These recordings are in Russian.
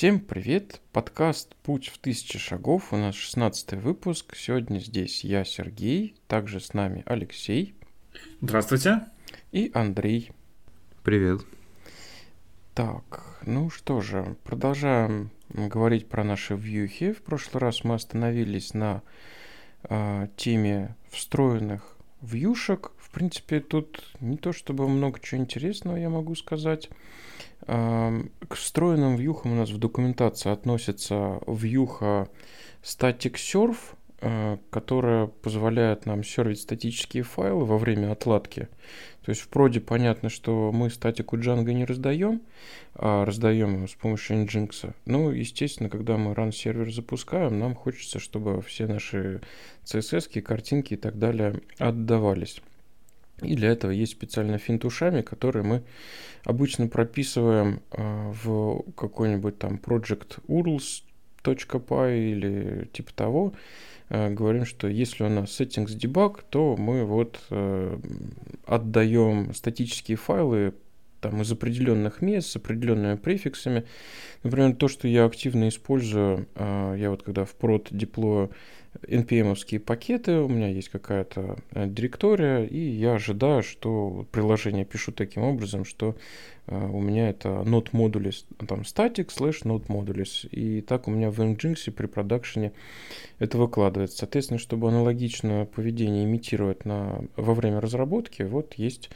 Всем привет! Подкаст «Путь в тысячи шагов». У нас 16 выпуск. Сегодня здесь я, Сергей. Также с нами Алексей. Здравствуйте. И Андрей. Привет. Так, ну что же, продолжаем говорить про наши вьюхи. В прошлый раз мы остановились на э, теме встроенных вьюшек. В принципе, тут не то чтобы много чего интересного я могу сказать. К встроенным вьюхам у нас в документации относится вьюха Static Surf, э, которая позволяет нам сервить статические файлы во время отладки. То есть в проде понятно, что мы статику Django не раздаем, а раздаем его с помощью Nginx. Ну, естественно, когда мы run сервер запускаем, нам хочется, чтобы все наши CSS, картинки и так далее отдавались. И для этого есть специально финтушами, которые мы обычно прописываем э, в какой-нибудь там project urls.py или типа того. Э, говорим, что если у нас settings debug, то мы вот э, отдаем статические файлы там, из определенных мест с определенными префиксами. Например, то, что я активно использую, я вот когда в prod деплою npm пакеты, у меня есть какая-то э, директория, и я ожидаю, что приложение пишу таким образом, что у меня это node modules, там static slash node modules, и так у меня в Nginx при продакшене это выкладывается. Соответственно, чтобы аналогичное поведение имитировать на, во время разработки, вот есть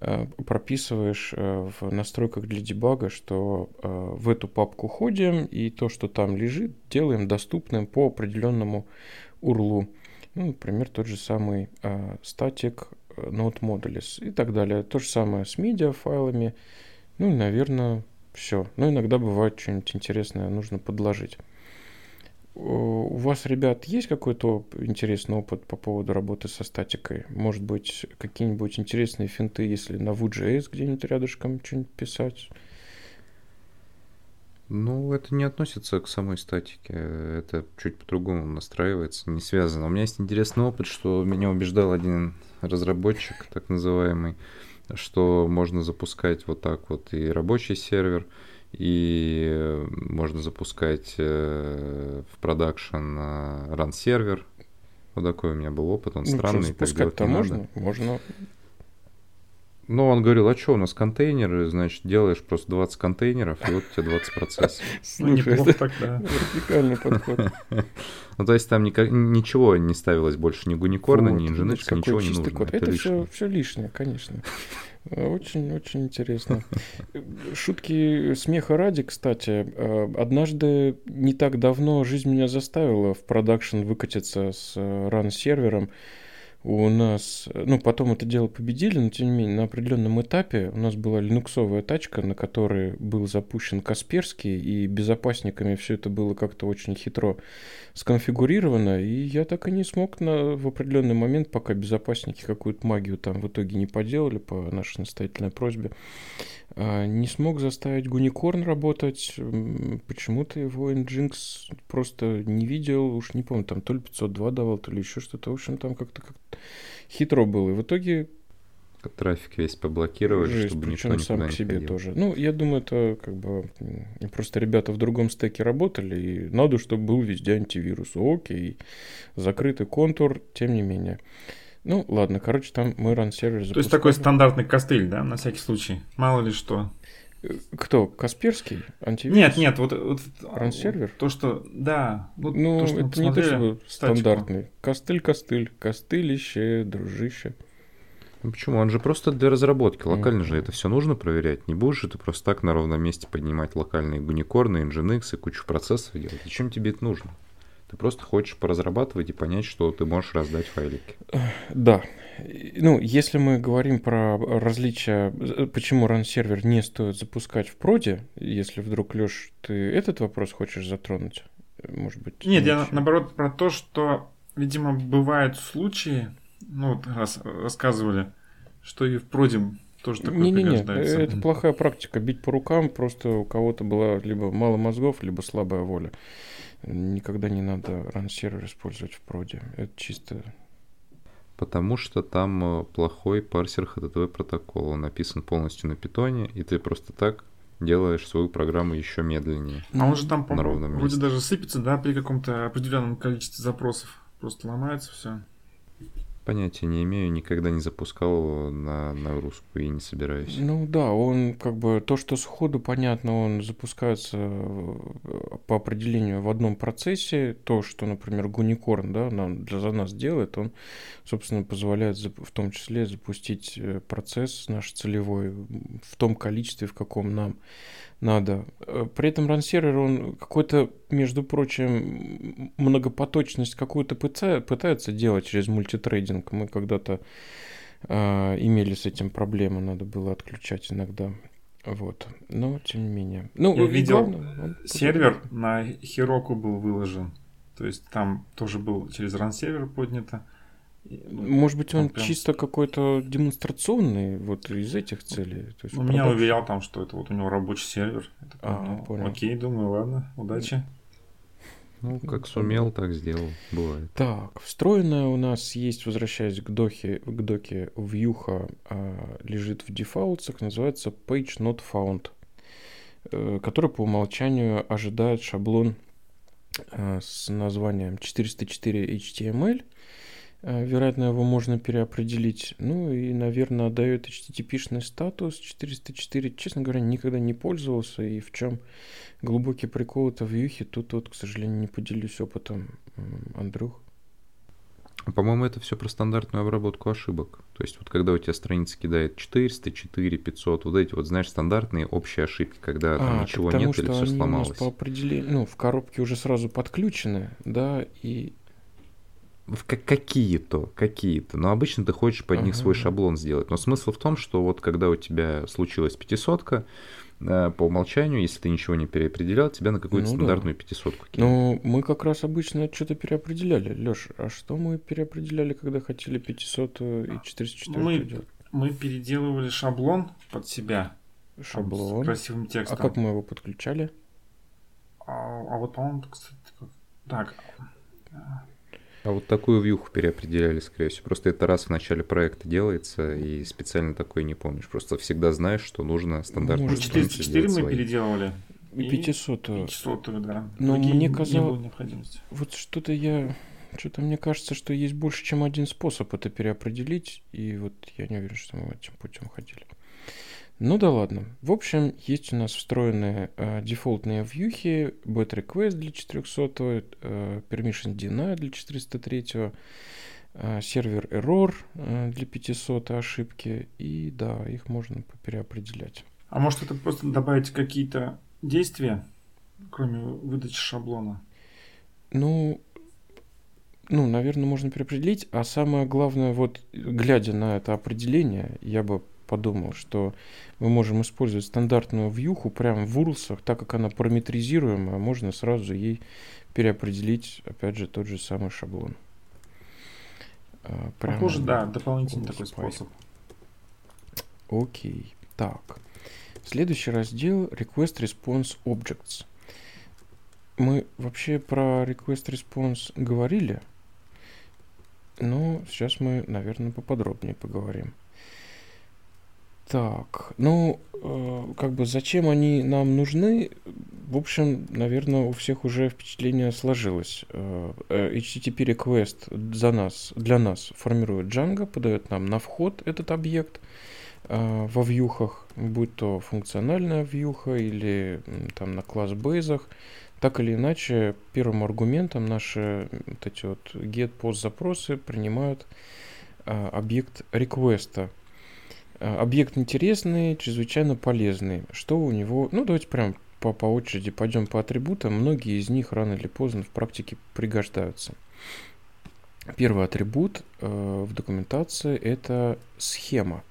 Э, прописываешь э, в настройках для дебага, что в эту папку ходим, и то, что там лежит, делаем доступным по определенному URL. Ну, например, тот же самый static node modules и так далее. То же самое с медиа файлами. Ну и, наверное, все. Но иногда бывает что-нибудь интересное нужно подложить. У вас, ребят, есть какой-то интересный опыт по поводу работы со статикой? Может быть, какие-нибудь интересные финты, если на Vue.js где-нибудь рядышком что-нибудь писать? Ну, это не относится к самой статике. Это чуть по-другому настраивается, не связано. У меня есть интересный опыт, что меня убеждал один разработчик, так называемый, что можно запускать вот так вот и рабочий сервер, и можно запускать э, в продакшн run сервер. Вот такой у меня был опыт, он ну, странный. Запускать-то можно? Надо. Можно. Ну, он говорил, а что, у нас контейнеры, значит, делаешь просто 20 контейнеров, и вот у тебя 20 процессов. Слушай, это тогда. вертикальный подход. Ну, то есть там ничего не ставилось больше, ни гуникорна, ни Nginx, ничего не нужно. Это все лишнее, конечно. Очень-очень интересно. Шутки смеха ради, кстати. Э, однажды, не так давно, жизнь меня заставила в продакшн выкатиться с ран-сервером. У нас, ну, потом это дело победили, но тем не менее, на определенном этапе у нас была линуксовая тачка, на которой был запущен Касперский, и безопасниками все это было как-то очень хитро сконфигурировано, и я так и не смог на, в определенный момент, пока безопасники какую-то магию там в итоге не поделали по нашей настоятельной просьбе, не смог заставить Гуникорн работать. Почему-то его Nginx просто не видел, уж не помню, там то ли 502 давал, то ли еще что-то. В общем, там как-то как хитро было. И в итоге трафик весь поблокировали, Жесть, чтобы никто никуда сам к себе ходил. тоже. Ну, я думаю, это как бы просто ребята в другом стеке работали, и надо, чтобы был везде антивирус. Окей, закрытый контур, тем не менее. Ну, ладно, короче, там мы ран сервер запускали. То есть такой стандартный костыль, да, на всякий случай? Мало ли что. Э, кто? Касперский? Антивирус? Нет, нет, вот... вот Ран-сервер? То, что... Да. Вот ну, то, что это не то, что стандартный. Костыль-костыль. Костылище, дружище. Ну почему? Он же просто для разработки. Локально mm-hmm. же это все нужно проверять. Не будешь же ты просто так на ровном месте поднимать локальные гуникорны, Nginx и кучу процессов делать. Зачем тебе это нужно? Ты просто хочешь поразрабатывать и понять, что ты можешь раздать файлики. Да. Ну, если мы говорим про различия, почему ран-сервер не стоит запускать в проде, если вдруг, Леш, ты этот вопрос хочешь затронуть, может быть? Нет, я наоборот про то, что, видимо, бывают случаи, ну, вот раз рассказывали, что и в проде тоже такое не, не, не, это плохая практика. Бить по рукам просто у кого-то была либо мало мозгов, либо слабая воля. Никогда не надо run-сервер использовать в проде. Это чисто... Потому что там э, плохой парсер HTTP протокола. Он написан полностью на питоне, и ты просто так делаешь свою программу еще медленнее. А он же там, по вроде даже сыпется, да, при каком-то определенном количестве запросов. Просто ломается все. Понятия не имею, никогда не запускал его на нагрузку и не собираюсь. Ну да, он как бы то, что сходу понятно, он запускается э, по определению в одном процессе. То, что, например, Гуникорн да, нам, для, нас делает, он, собственно, позволяет в том числе запустить э, процесс наш целевой в том количестве, в каком нам надо. Э, при этом ран-сервер, он какой-то, между прочим, многопоточность какую-то пытается делать через мультитрейдинг. Мы когда-то э, имели с этим проблемы, надо было отключать иногда. Вот. Но, тем не менее. Ну, Я видел, главное, сервер на Хироку был выложен. То есть там тоже был через ран-сервер поднято. Может быть, он, он прям... чисто какой-то демонстрационный, вот из этих целей. То есть ну, меня уверял там, что это вот у него рабочий сервер. такой, а, ну, понял. Окей, думаю, ладно, удачи. Ну, как сумел, так сделал, бывает. Так, встроенная у нас есть, возвращаясь к доке, к доке вьюха, а, лежит в дефаултах, называется page not found, э, который по умолчанию ожидает шаблон а, с названием 404 HTML, Э, вероятно, его можно переопределить. Ну и, наверное, дает HTTP-шный статус 404. Честно говоря, никогда не пользовался. И в чем глубокий прикол это в Юхе, тут вот, к сожалению, не поделюсь опытом. Андрюх? По-моему, это все про стандартную обработку ошибок. То есть вот когда у тебя страница кидает 400, 4, 500, вот эти вот, знаешь, стандартные общие ошибки, когда там а, ничего потому, нет или все сломалось. по определению, ну, в коробке уже сразу подключены, да, и какие-то, какие-то. Но обычно ты хочешь под них свой шаблон сделать. Но смысл в том, что вот когда у тебя случилась пятисотка, э, по умолчанию, если ты ничего не переопределял, тебя на какую-то ну, стандартную да. пятисотку кинут. Ну, мы как раз обычно что-то переопределяли. Леш, а что мы переопределяли, когда хотели 500 и 404 мы, делать? Мы переделывали шаблон под себя. Шаблон. С красивым текстом. А как мы его подключали? А, а вот, по-моему, кстати, так. А вот такую вьюху переопределяли, скорее всего. Просто это раз в начале проекта делается, и специально такое не помнишь. Просто всегда знаешь, что нужно стандартную Может, 404 мы свои. переделывали. И 500. 500, да. Но Другие мне казалось, вот что-то я, что-то мне кажется, что есть больше, чем один способ это переопределить, и вот я не уверен, что мы этим путем ходили. Ну да ладно. В общем, есть у нас встроенные э, дефолтные вьюхи, bot request для 400, э, permission deny для 403, э, сервер error э, для 500 ошибки, и да, их можно переопределять. А может это просто добавить какие-то действия, кроме выдачи шаблона? Ну, ну, наверное, можно переопределить, а самое главное, вот глядя на это определение, я бы подумал, что мы можем использовать стандартную вьюху прямо в URLs, так как она параметризируемая, можно сразу ей переопределить, опять же, тот же самый шаблон. А, прямо Похоже, да, дополнительный такой способ. Окей, так. Следующий раздел Request Response Objects. Мы вообще про Request Response говорили, но сейчас мы, наверное, поподробнее поговорим. Так, ну, э, как бы зачем они нам нужны? В общем, наверное, у всех уже впечатление сложилось. Э, э HTTP request за нас, для нас формирует Django, подает нам на вход этот объект э, во вьюхах, будь то функциональная вьюха или там на класс-бейзах. Так или иначе, первым аргументом наши вот эти вот get post запросы принимают э, объект реквеста. Э, объект интересный, чрезвычайно полезный. Что у него... Ну, давайте прям по, по очереди пойдем по атрибутам. Многие из них рано или поздно в практике пригождаются. Первый атрибут э, в документации – это схема.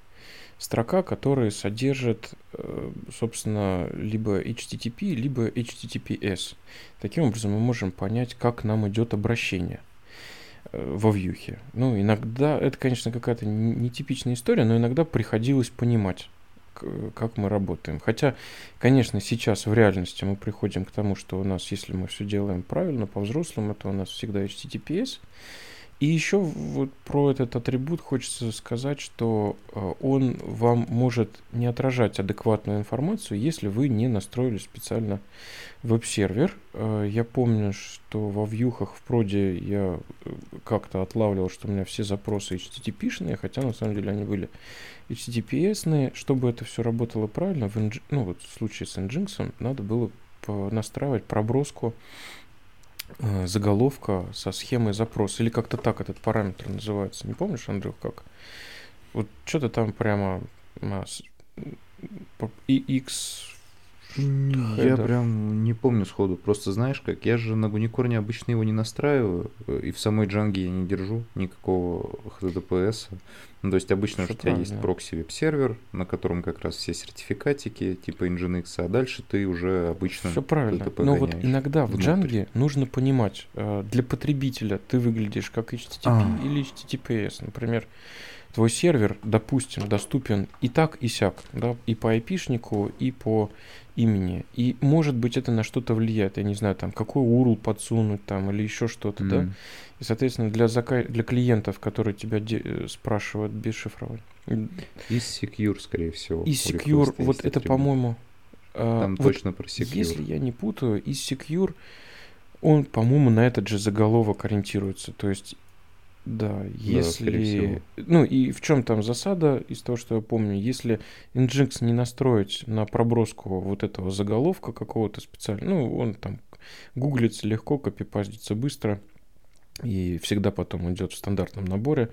Строка, которая содержит, э, собственно, либо HTTP, либо HTTPS. Таким образом, мы можем понять, как нам идет обращение – во вьюхе. Ну, иногда, это, конечно, какая-то нетипичная история, но иногда приходилось понимать, как мы работаем. Хотя, конечно, сейчас в реальности мы приходим к тому, что у нас, если мы все делаем правильно, по-взрослому, это у нас всегда HTTPS. И еще вот про этот атрибут хочется сказать, что э, он вам может не отражать адекватную информацию, если вы не настроили специально веб-сервер. Э, я помню, что во вьюхах в проде я э, как-то отлавливал, что у меня все запросы HTTP-шные, хотя на самом деле они были HTTPS-ные. Чтобы это все работало правильно, в ну вот в случае с Nginx надо было настраивать проброску заголовка со схемой запроса. Или как-то так этот параметр называется. Не помнишь, Андрюх, как? Вот что-то там прямо а, x я прям не помню сходу. Просто знаешь как, я же на Гуникорне обычно его не настраиваю, э, и в самой джанге я не держу никакого HTTPS. Ну, то есть обычно у тебя есть прокси веб-сервер, на котором как раз все сертификатики типа Nginx, а дальше ты уже обычно Все правильно. Но вот иногда внутрь. в джанге нужно понимать, э, для потребителя ты выглядишь как HTTP а. или HTTPS. Например, твой сервер, допустим, доступен и так, и сяк, да, и по IP-шнику, и по имени. И может быть это на что-то влияет, я не знаю, там, какой URL подсунуть там или еще что-то, mm. да. И, соответственно, для, зака... для клиентов, которые тебя де... Э, спрашивают без шифрования. И Secure, скорее всего. И Secure, вот это, по-моему... А, там вот точно про Secure. Если я не путаю, и Secure, он, по-моему, на этот же заголовок ориентируется. То есть да, если... Да, ну и в чем там засада, из того, что я помню, если Nginx не настроить на проброску вот этого заголовка какого-то специального, ну он там гуглится легко, копипастится быстро, и всегда потом идет в стандартном наборе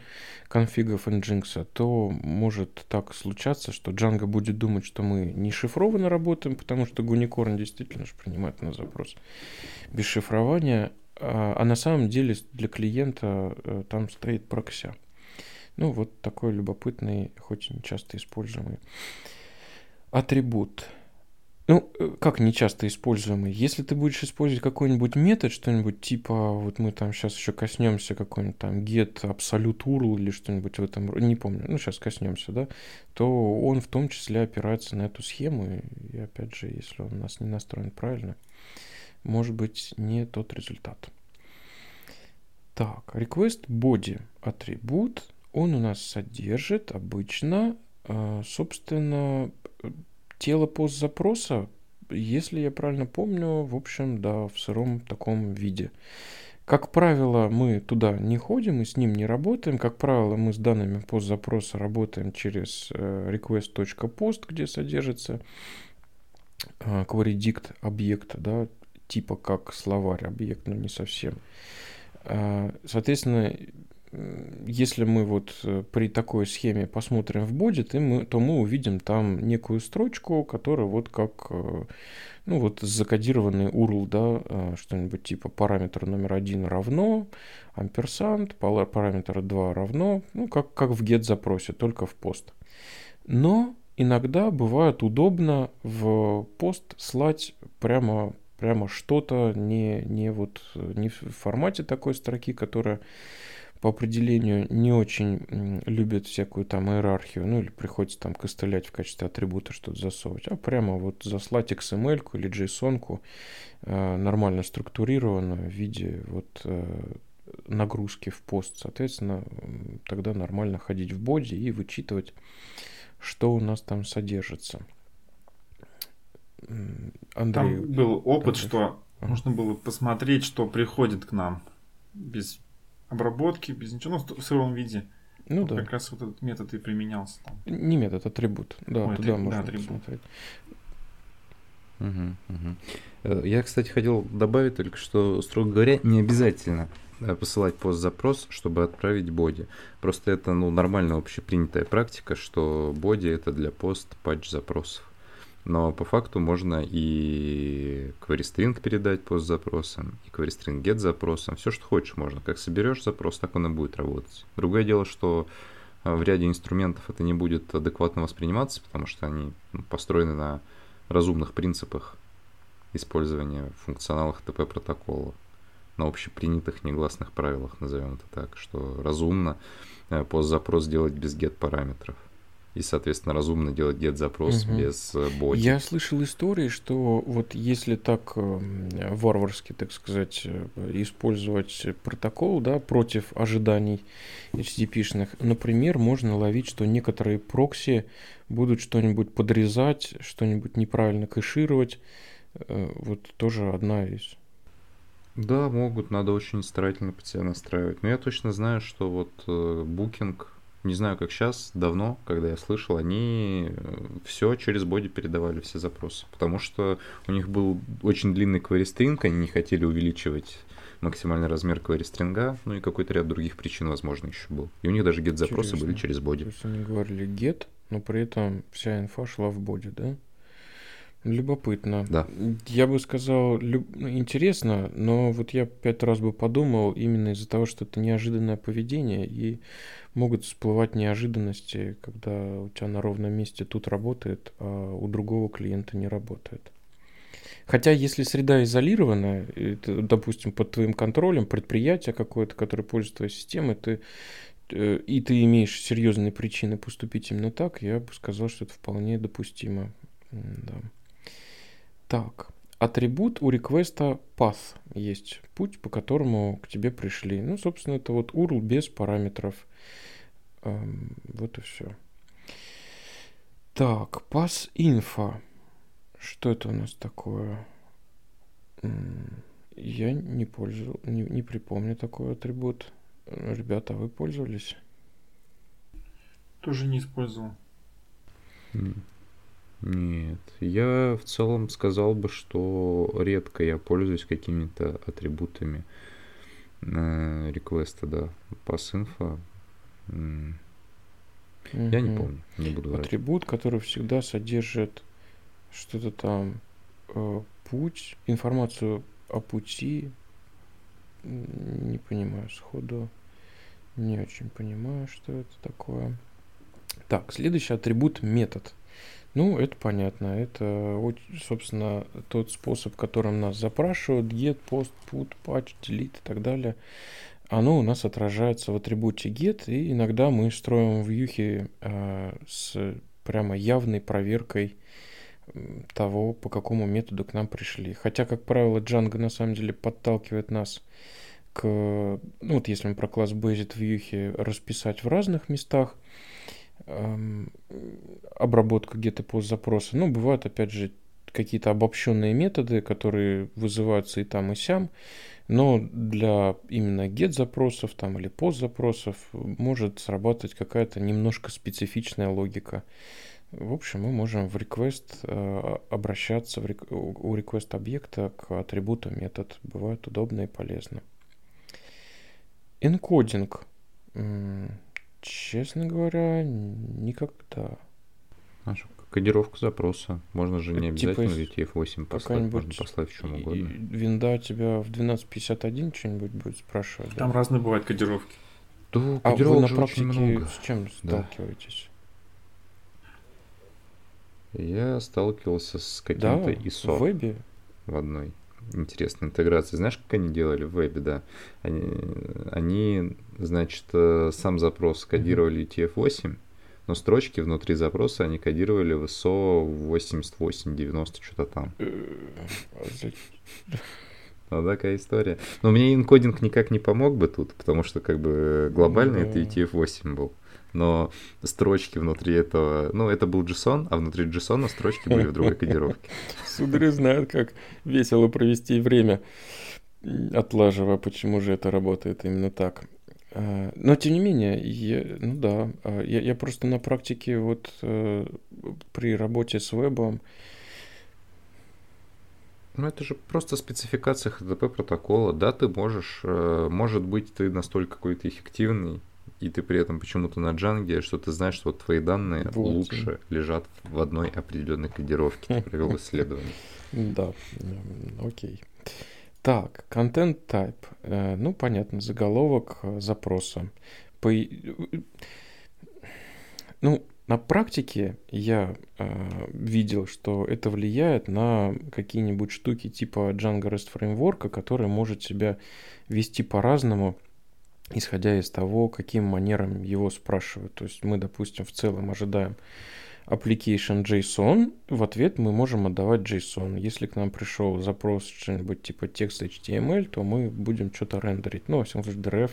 конфигов Nginx, то может так случаться, что Django будет думать, что мы не шифрованно работаем, потому что Гуникорн действительно же принимает на запрос без шифрования, а, а на самом деле для клиента э, там стоит прокси. Ну, вот такой любопытный, хоть и не часто используемый атрибут. Ну, э, как не часто используемый? Если ты будешь использовать какой-нибудь метод, что-нибудь типа, вот мы там сейчас еще коснемся какой-нибудь там get absolute URL или что-нибудь в этом, не помню, ну сейчас коснемся, да, то он в том числе опирается на эту схему, и опять же, если он у нас не настроен правильно, может быть не тот результат. Так, request body атрибут, он у нас содержит обычно, а, собственно, тело пост запроса, если я правильно помню, в общем, да, в сыром таком виде. Как правило, мы туда не ходим и с ним не работаем. Как правило, мы с данными пост запроса работаем через э, request.post, где содержится а, query объект, да, типа как словарь объект, но не совсем. А, соответственно, если мы вот э, при такой схеме посмотрим в боди, то мы, то мы увидим там некую строчку, которая вот как, э, ну вот закодированный URL, да, э, что-нибудь типа параметр номер один равно, амперсант, параметр 2 равно, ну как, как в get запросе, только в пост. Но иногда бывает удобно в пост слать прямо прямо что-то не, не, вот, не в формате такой строки, которая по определению не очень любит всякую там иерархию, ну или приходится там костылять в качестве атрибута что-то засовывать, а прямо вот заслать XML или JSON э, нормально структурированную в виде вот э, нагрузки в пост. Соответственно, тогда нормально ходить в боди и вычитывать, что у нас там содержится. Андрей. Там был опыт, Андрей. что ага. можно было посмотреть, что приходит к нам без обработки, без ничего, ну, в сыром виде. Ну вот да. Как раз вот этот метод и применялся там. Не метод, атрибут. Да, Ой, туда атрибут, можно да, атрибут. посмотреть. Угу, угу. Я, кстати, хотел добавить только, что, строго говоря, не обязательно э, посылать пост-запрос, чтобы отправить боди. Просто это ну, нормальная общепринятая практика, что боди это для пост-патч запросов. Но по факту можно и query передать пост запросом, и query get запросом. Все, что хочешь, можно. Как соберешь запрос, так он и будет работать. Другое дело, что а, в ряде инструментов это не будет адекватно восприниматься, потому что они ну, построены на разумных принципах использования функционалов HTTP протокола, на общепринятых негласных правилах, назовем это так, что разумно э, пост запрос делать без get параметров. И, соответственно, разумно делать get-запрос угу. без э, боди. Я слышал истории, что вот если так э, варварски, так сказать, э, использовать протокол да, против ожиданий HTTP-шных, например, можно ловить, что некоторые прокси будут что-нибудь подрезать, что-нибудь неправильно кэшировать. Вот тоже одна из да, могут, надо очень старательно под себя настраивать. Но я точно знаю, что вот Booking не знаю, как сейчас, давно, когда я слышал, они э, все через боди передавали, все запросы. Потому что у них был очень длинный query они не хотели увеличивать максимальный размер query стринга, ну и какой-то ряд других причин, возможно, еще был. И у них даже get-запросы были через боди. То есть они говорили get, но при этом вся инфа шла в боди, да? Любопытно. Да. Я бы сказал, люб... Ну, интересно, но вот я пять раз бы подумал именно из-за того, что это неожиданное поведение, и могут всплывать неожиданности, когда у тебя на ровном месте тут работает, а у другого клиента не работает. Хотя, если среда изолированная, это, допустим, под твоим контролем, предприятие какое-то, которое пользуется твоей системой, ты, э, и ты имеешь серьезные причины поступить именно так, я бы сказал, что это вполне допустимо. Да. Так, атрибут у реквеста path есть, путь, по которому к тебе пришли. Ну, собственно, это вот URL без параметров. Эм, вот и все. Так, pass info. Что это у нас такое? Я не пользовал, не, не припомню такой атрибут. Ребята, вы пользовались? Тоже не использовал. Нет, я в целом сказал бы, что редко я пользуюсь какими-то атрибутами э, реквеста, да. Passinfo. Угу. Я не помню, не буду врать. Атрибут, который всегда содержит что-то там, э, путь, информацию о пути. Не понимаю сходу. Не очень понимаю, что это такое. Так, следующий атрибут метод. Ну, это понятно. Это, собственно, тот способ, которым нас запрашивают. Get, post, put, patch, delete и так далее. Оно у нас отражается в атрибуте get, и иногда мы строим вьюхи э, с прямо явной проверкой того, по какому методу к нам пришли. Хотя, как правило, Django на самом деле подталкивает нас к... Ну, вот если мы про класс Based вьюхи расписать в разных местах, обработка post запроса. Ну, бывают, опять же, какие-то обобщенные методы, которые вызываются и там, и сям, но для именно get запросов там, или post запросов может срабатывать какая-то немножко специфичная логика. В общем, мы можем в request э, обращаться в, у request объекта к атрибуту метод. Бывает удобно и полезно. Энкодинг. Честно говоря, никогда. А что, кодировку запроса. Можно же не типа обязательно типа UTF-8 послать, можно послать в чем угодно. Винда тебя в 1251 что-нибудь будет спрашивать. Там да? разные бывают кодировки. Да, а вы на практике много. с чем сталкиваетесь? Я сталкивался с каким-то да, ISO. в вебе? В одной интересная интеграция. Знаешь, как они делали в вебе, да? Они, они значит, э, сам запрос кодировали TF8, но строчки внутри запроса они кодировали в ISO 88-90, что-то там. Ну, такая история. Но мне инкодинг никак не помог бы тут, потому что как бы глобально это UTF-8 был но строчки внутри этого... Ну, это был JSON, а внутри JSON строчки были в другой кодировке. Судари знают, как весело провести время, отлаживая, почему же это работает именно так. А, но тем не менее, я, ну да, а, я, я просто на практике вот э, при работе с вебом, ну, это же просто спецификация HTTP протокола. Да, ты можешь, э, может быть, ты настолько какой-то эффективный, и ты при этом почему-то на джанге, что ты знаешь, что твои данные вот. лучше лежат в одной определенной кодировке. Ты провел исследование. Да, окей. Так, контент type. Э, ну, понятно, заголовок э, запроса. По... Ну, на практике я э, видел, что это влияет на какие-нибудь штуки типа Django REST Framework, который может себя вести по-разному исходя из того, каким манером его спрашивают. То есть мы, допустим, в целом ожидаем application JSON, в ответ мы можем отдавать JSON. Если к нам пришел запрос что-нибудь типа текст HTML, то мы будем что-то рендерить. Ну, во всяком случае, DRF.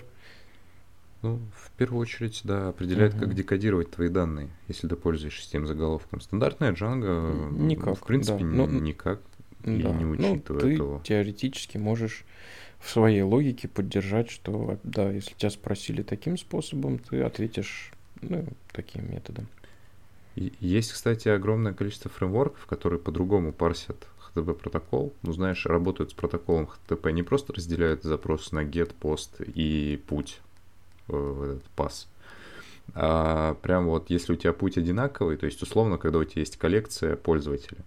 Ну, в первую очередь, да, определяет, uh-huh. как декодировать твои данные, если ты пользуешься тем заголовком. Стандартная Django, никак, в принципе, да. ну, никак да. и не учитывая ну, ты этого. теоретически можешь в своей логике поддержать, что, да, если тебя спросили таким способом, ты ответишь ну, таким методом. Есть, кстати, огромное количество фреймворков, которые по-другому парсят HTTP протокол. Ну, знаешь, работают с протоколом HTTP, не просто разделяют запрос на get, post и путь, э, в этот пас. А прям вот, если у тебя путь одинаковый, то есть, условно, когда у тебя есть коллекция пользователя,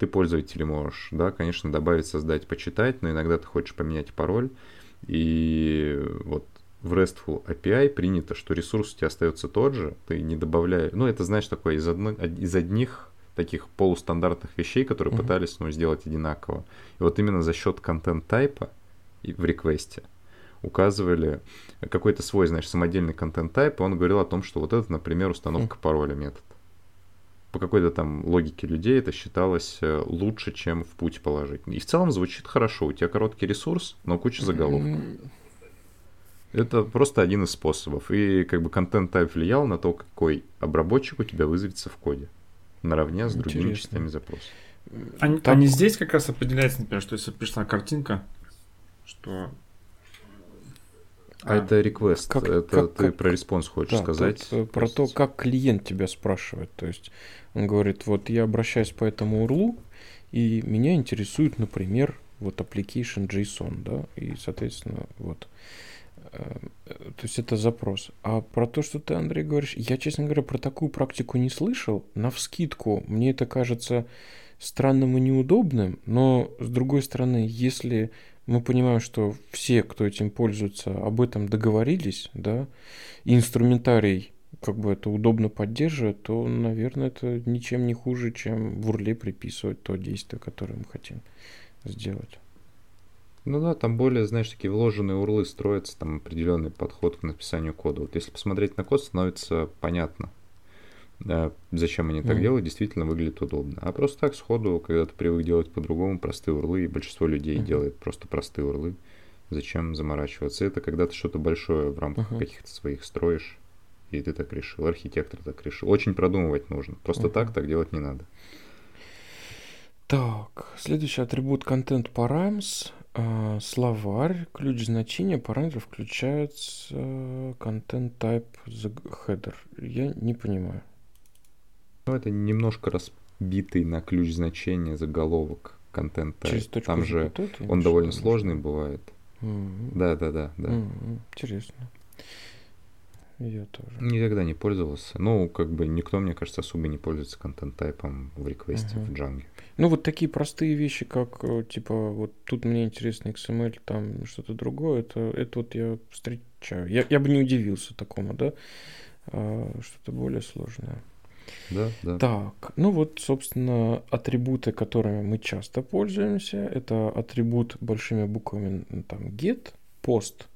ты пользователя можешь, да, конечно, добавить, создать, почитать, но иногда ты хочешь поменять пароль, и вот в RESTful API принято, что ресурс у тебя остается тот же, ты не добавляешь... Ну, это, знаешь, такое из, одно, из одних таких полустандартных вещей, которые uh-huh. пытались ну, сделать одинаково. И вот именно за счет контент-тайпа в реквесте указывали какой-то свой, знаешь, самодельный контент-тайп, и он говорил о том, что вот это, например, установка uh-huh. пароля метод. По какой-то там логике людей это считалось э, лучше, чем в путь положить. И в целом звучит хорошо. У тебя короткий ресурс, но куча заголовков. Это просто один из способов. И как бы контент type влиял на то, какой обработчик у тебя вызовется в коде. Наравне с другими Интересно. частями запроса. Они, Там... они здесь как раз определяется, например, что если пришла картинка, что а, а это request, как, это как, ты как, про response хочешь да, сказать? Тут, э, про то, как клиент тебя спрашивает. То есть он говорит, вот я обращаюсь по этому URL, и меня интересует, например, вот application JSON, да, и, соответственно, вот. Э, то есть это запрос. А про то, что ты, Андрей, говоришь, я, честно говоря, про такую практику не слышал. На вскидку мне это кажется странным и неудобным, но, с другой стороны, если мы понимаем, что все, кто этим пользуется, об этом договорились, да, и инструментарий как бы это удобно поддерживает, то, наверное, это ничем не хуже, чем в урле приписывать то действие, которое мы хотим сделать. Ну да, там более, знаешь, такие вложенные урлы строятся, там определенный подход к написанию кода. Вот если посмотреть на код, становится понятно, да, зачем они так mm. делают, действительно выглядит удобно. А просто так сходу, когда ты привык делать по-другому, простые урлы, и большинство людей mm. делает просто простые урлы, зачем заморачиваться? Это когда ты что-то большое в рамках uh-huh. каких-то своих строишь, и ты так решил, архитектор так решил. Очень продумывать нужно. Просто uh-huh. так так делать не надо. Так, следующий атрибут content params. А, словарь, ключ значения, параметров включается content type header. Я не понимаю. Ну, это немножко разбитый на ключ значения заголовок контент type. Там же вот он довольно сложный бывает. Mm-hmm. Да, да, да, да. Mm-hmm. Интересно. Я тоже. Никогда не пользовался. Ну, как бы никто, мне кажется, особо не пользуется контент-тайпом в реквесте uh-huh. в Django. Ну, вот такие простые вещи, как, э, типа, вот тут мне интересно XML, там что-то другое, это, это вот я встречаю. Я, я бы не удивился такому, да? А, что-то более сложное. Да, да. Так, ну вот, собственно, атрибуты, которыми мы часто пользуемся, это атрибут большими буквами, там, get, post.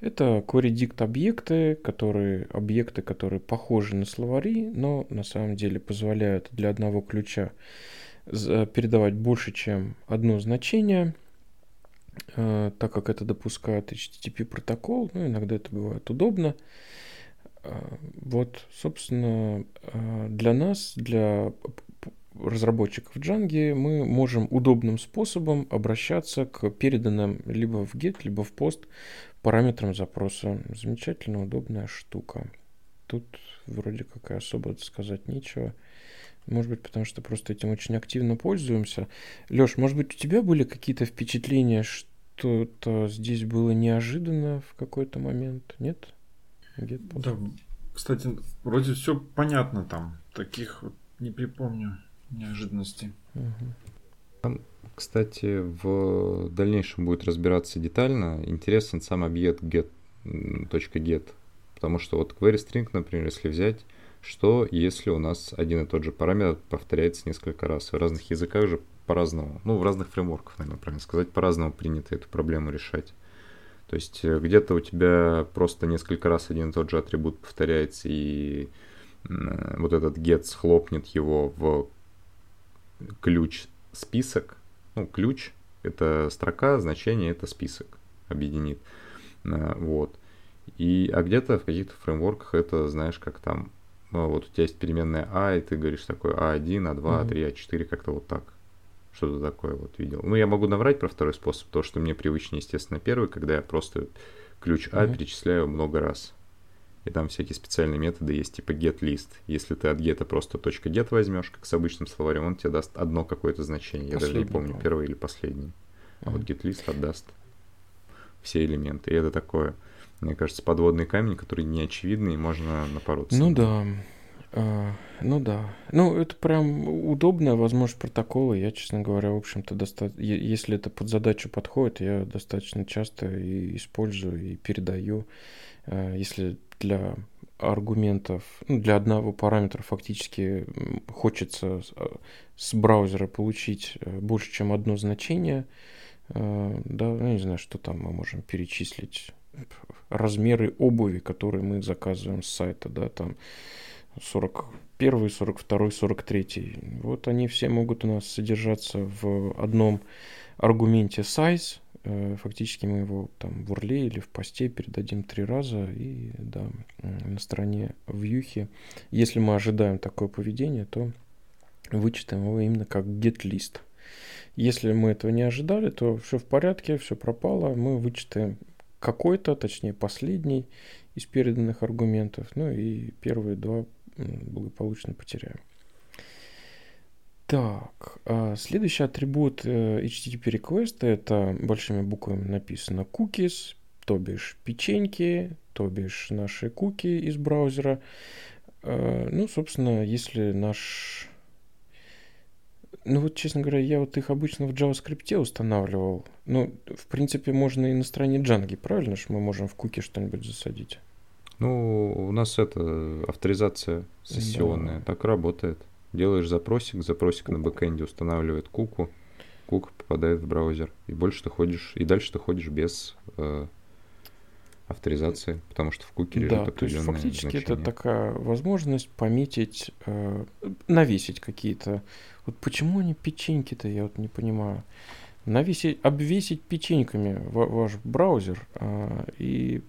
Это query объекты, которые, объекты, которые похожи на словари, но на самом деле позволяют для одного ключа передавать больше, чем одно значение, э, так как это допускает HTTP протокол. Ну, иногда это бывает удобно. Э, вот, собственно, э, для нас, для разработчиков Django, мы можем удобным способом обращаться к переданным либо в get, либо в post параметрам запроса. Замечательно удобная штука. Тут вроде как и особо сказать нечего. Может быть, потому что просто этим очень активно пользуемся. Леш, может быть, у тебя были какие-то впечатления, что-то здесь было неожиданно в какой-то момент? Нет? Да, кстати, вроде все понятно там. Таких вот не припомню неожиданностей. Угу. Там, кстати, в дальнейшем будет разбираться детально. Интересен сам объект get, .get. Потому что вот query string, например, если взять, что если у нас один и тот же параметр повторяется несколько раз? В разных языках же по-разному, ну, в разных фреймворках, наверное, правильно сказать, по-разному принято эту проблему решать. То есть э, где-то у тебя просто несколько раз один и тот же атрибут повторяется, и вот этот get схлопнет его в ключ список. Ну, ключ — это строка, значение — это список объединит. Вот. И, а где-то в каких-то фреймворках это, знаешь, как там, ну, вот у тебя есть переменная А, и ты говоришь такой А1, А2, А3, А4, как-то вот так. Что-то такое вот видел. Ну, я могу наврать про второй способ, то, что мне привычнее, естественно, первый, когда я просто ключ А mm-hmm. перечисляю много раз. И там всякие специальные методы есть, типа get-list. Если ты от get просто .get возьмешь, как с обычным словарем, он тебе даст одно какое-то значение. Последний, я даже не помню, по первый или последний. А mm-hmm. вот get-list отдаст все элементы. И это такое, мне кажется, подводный камень, который не очевидный, и можно напороться. Ну да. А, ну да. Ну, это прям удобная возможность протокола. Я, честно говоря, в общем-то, доста... если это под задачу подходит, я достаточно часто и использую и передаю. А, если для аргументов, ну, для одного параметра фактически хочется с браузера получить э, больше, чем одно значение, а, да, я не знаю, что там мы можем перечислить. Размеры обуви, которые мы заказываем с сайта, да, там 41, 42, 43. Вот они все могут у нас содержаться в одном аргументе size. Э, фактически мы его там в урле или в посте передадим три раза и да, на стороне вьюхи. Если мы ожидаем такое поведение, то вычитаем его именно как get list. Если мы этого не ожидали, то все в порядке, все пропало. Мы вычитаем какой-то, точнее последний из переданных аргументов. Ну и первые два благополучно потеряем. Так, а следующий атрибут э, HTTP request это большими буквами написано cookies, то бишь печеньки, то бишь наши куки из браузера. Э, ну, собственно, если наш... Ну вот, честно говоря, я вот их обычно в JavaScript устанавливал. Ну, в принципе, можно и на стороне Django, правильно, что мы можем в куки что-нибудь засадить? Ну, у нас это авторизация сессионная, да. так работает. Делаешь запросик, запросик на бэкэнде устанавливает куку, кука попадает в браузер. И больше ты ходишь, и дальше ты ходишь без э, авторизации, потому что в куке лежит да, то есть фактически значение. это такая возможность пометить, э, навесить какие-то. Вот почему они печеньки-то, я вот не понимаю. Навесить, обвесить печеньками ваш браузер э, и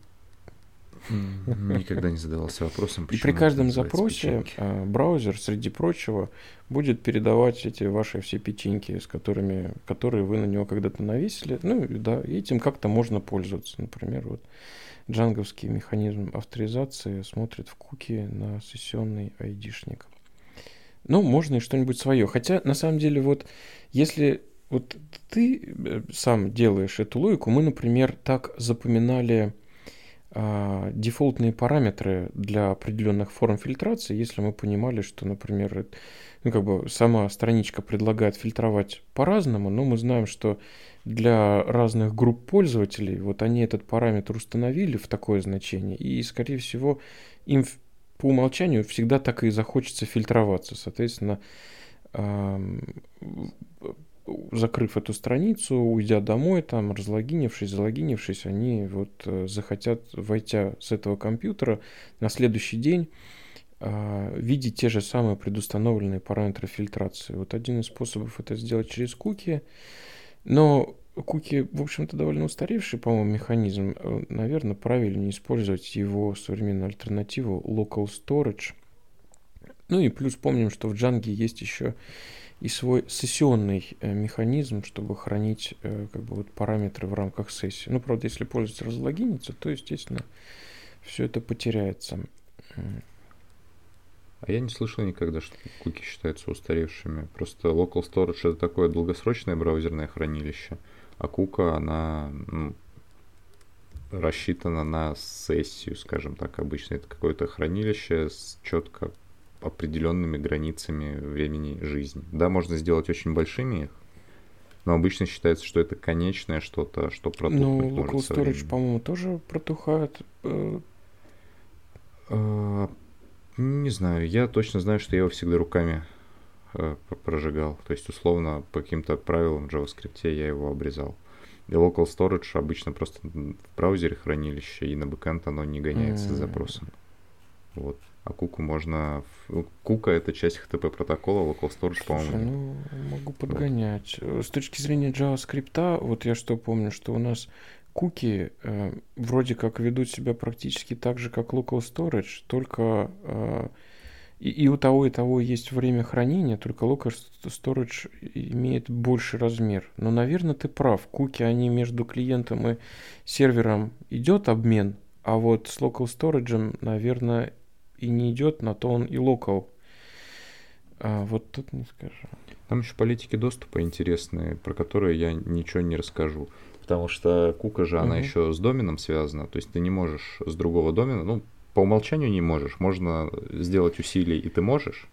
Никогда не задавался вопросом, почему. И при каждом запросе печеньки. А, браузер, среди прочего, будет передавать эти ваши все печеньки, с которыми, которые вы на него когда-то навесили. Ну, да, и этим как-то можно пользоваться. Например, вот джанговский механизм авторизации смотрит в куки на сессионный айдишник. Ну, можно и что-нибудь свое. Хотя, на самом деле, вот если вот ты э, сам делаешь эту логику, мы, например, так запоминали дефолтные параметры для определенных форм фильтрации, если мы понимали, что, например, ну, как бы сама страничка предлагает фильтровать по-разному, но мы знаем, что для разных групп пользователей вот они этот параметр установили в такое значение, и, скорее всего, им по умолчанию всегда так и захочется фильтроваться. Соответственно, закрыв эту страницу, уйдя домой, там, разлогинившись, залогинившись, они вот э, захотят, войти с этого компьютера на следующий день, э, видеть те же самые предустановленные параметры фильтрации. Вот один из способов это сделать через куки, но куки, в общем-то, довольно устаревший, по-моему, механизм. Э, Наверное, правильнее использовать его современную альтернативу Local Storage. Ну и плюс помним, что в Django есть еще и свой сессионный э, механизм, чтобы хранить э, как бы вот параметры в рамках сессии. Ну, правда, если пользователь разлогинится, то, естественно, все это потеряется. А я не слышал никогда, что куки считаются устаревшими. Просто Local Storage это такое долгосрочное браузерное хранилище, а кука, она ну, рассчитана на сессию, скажем так, обычно. Это какое-то хранилище с четко определенными границами времени жизни. Да, можно сделать очень большими их, но обычно считается, что это конечное что-то, что протухнуть Ну, Local Storage, по-моему, тоже протухает. Э. А, не знаю, я точно знаю, что я его всегда руками э, прожигал. То есть, условно, по каким-то правилам в JavaScript я его обрезал. И local storage обычно просто в браузере хранилище, и на бэкэнд оно не гоняется mm. с запросом. Вот. А куку можно... Кука — это часть HTTP протокола, local storage, по-моему. ну, могу подгонять. Вот. С точки зрения JavaScript, вот я что помню, что у нас куки э, вроде как ведут себя практически так же, как local storage, только э, и, и у того и того есть время хранения, только local storage имеет больший размер. Но, наверное, ты прав. Куки, они между клиентом и сервером идет обмен, а вот с local storage, наверное, и не идет, на то он и local. А вот тут не скажу. Там еще политики доступа интересные, про которые я ничего не расскажу. Потому что кука же, она угу. еще с доменом связана. То есть ты не можешь с другого домена, ну, по умолчанию не можешь. Можно сделать усилия, и ты можешь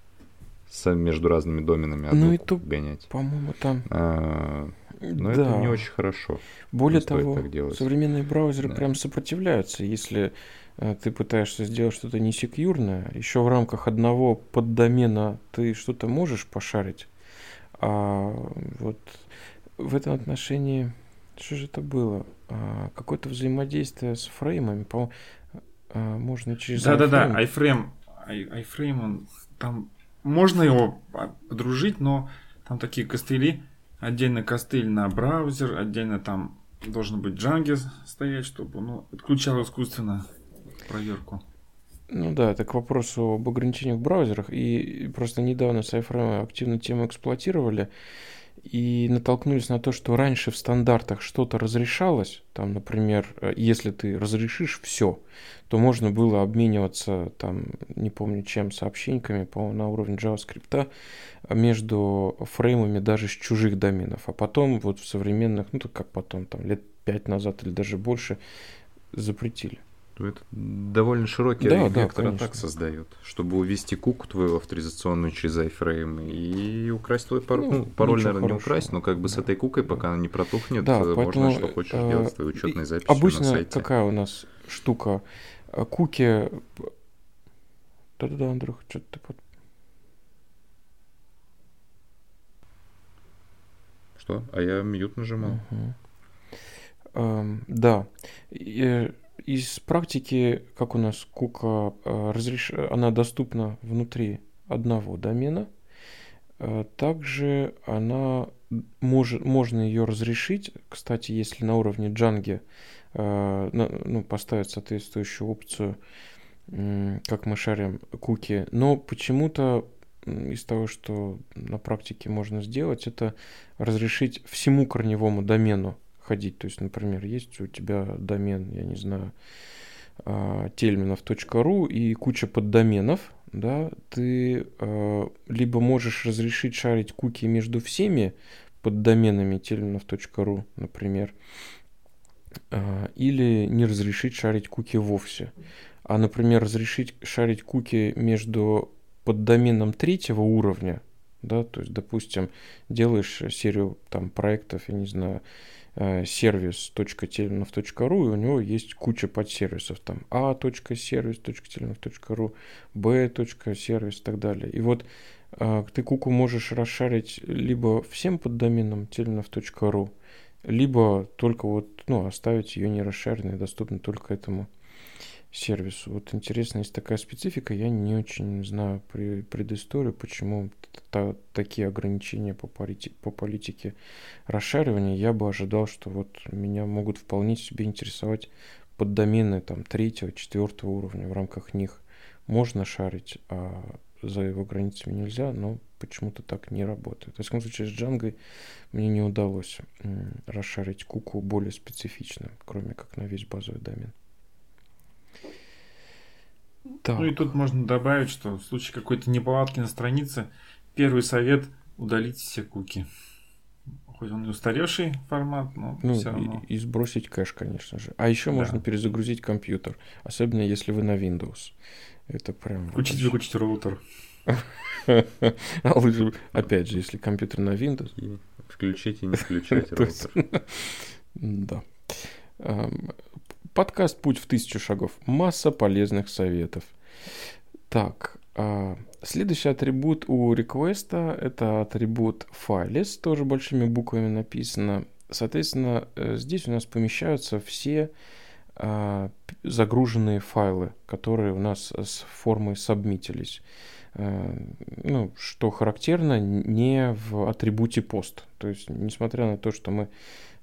между разными доменами одну ну, и тут, гонять. По-моему, там. А, но да. это не очень хорошо. Более не того, современные браузеры да. прям сопротивляются, если ты пытаешься сделать что-то несекьюрное, еще в рамках одного поддомена ты что-то можешь пошарить, а вот в этом отношении что же это было? А, какое-то взаимодействие с фреймами, по а, можно через Да-да-да, iFrame, iFrame, он там можно его подружить, но там такие костыли, отдельно костыль на браузер, отдельно там должен быть Django стоять, чтобы он ну, отключал искусственно проверку. Ну да, это к вопросу об ограничениях в браузерах. И просто недавно с активно тему эксплуатировали и натолкнулись на то, что раньше в стандартах что-то разрешалось, там, например, э, если ты разрешишь все, то можно было обмениваться, там, не помню чем, сообщениями по, на уровне JavaScript между фреймами даже с чужих доменов. А потом вот в современных, ну, так как потом, там, лет пять назад или даже больше, запретили. Ну, это довольно широкий да, вектор да, атак создает, чтобы увести куку твою авторизационную через iFrame и украсть твой пароль. Ну, ну пароль, наверное, хорошего. не украсть, но как бы да. с этой кукой, пока она не протухнет, да, можно поэтому, что хочешь э, делать с твоей учетной записью обычно на сайте. какая у нас штука? Э, куки... Да-да-да, Андрюх, что ты под... Что? А я мьют нажимал. Угу. Эм, да. И, из практики, как у нас кука э, разреш... она доступна внутри одного домена, э, также она может, можно ее разрешить. Кстати, если на уровне Django э, ну, поставить соответствующую опцию, как мы шарим куки, но почему-то из того, что на практике можно сделать, это разрешить всему корневому домену ходить. То есть, например, есть у тебя домен, я не знаю, а, тельминов.ру и куча поддоменов, да, ты э, либо можешь разрешить шарить куки между всеми поддоменами тельминов.ру, например, э, или не разрешить шарить куки вовсе. А, например, разрешить шарить куки между поддоменом третьего уровня, да, то есть, допустим, делаешь серию там проектов, я не знаю, сервис.теленов.ру, и у него есть куча подсервисов, там a.сервис.теленов.ру, b.сервис и так далее. И вот э, ты куку можешь расшарить либо всем поддоменом теленов.ру, либо только вот, ну, оставить ее не расшаренной, доступной только этому сервису. Вот интересно, есть такая специфика, я не очень знаю предысторию, почему та, такие ограничения по, полити, по политике расшаривания. Я бы ожидал, что вот меня могут вполне себе интересовать поддомены там третьего, четвертого уровня. В рамках них можно шарить, а за его границами нельзя, но почему-то так не работает. В таком случае с Django мне не удалось расшарить куку более специфично, кроме как на весь базовый домен. Так. Ну и тут можно добавить, что в случае какой-то неполадки на странице, первый совет удалить все куки. Хоть он и устаревший формат, но ну, все равно. И, и сбросить кэш, конечно же. А еще да. можно перезагрузить компьютер, особенно если вы на Windows. Это прям. Включить, очень... выключить роутер. А лучше, опять же, если компьютер на Windows. Включить и не включать роутер. Да. Подкаст «Путь в тысячу шагов». Масса полезных советов. Так, а, следующий атрибут у реквеста – это атрибут files, тоже большими буквами написано. соответственно, э, здесь у нас помещаются все а, загруженные файлы, которые у нас с формой сабмитились. Э, ну, что характерно, не в атрибуте пост. То есть, несмотря на то, что мы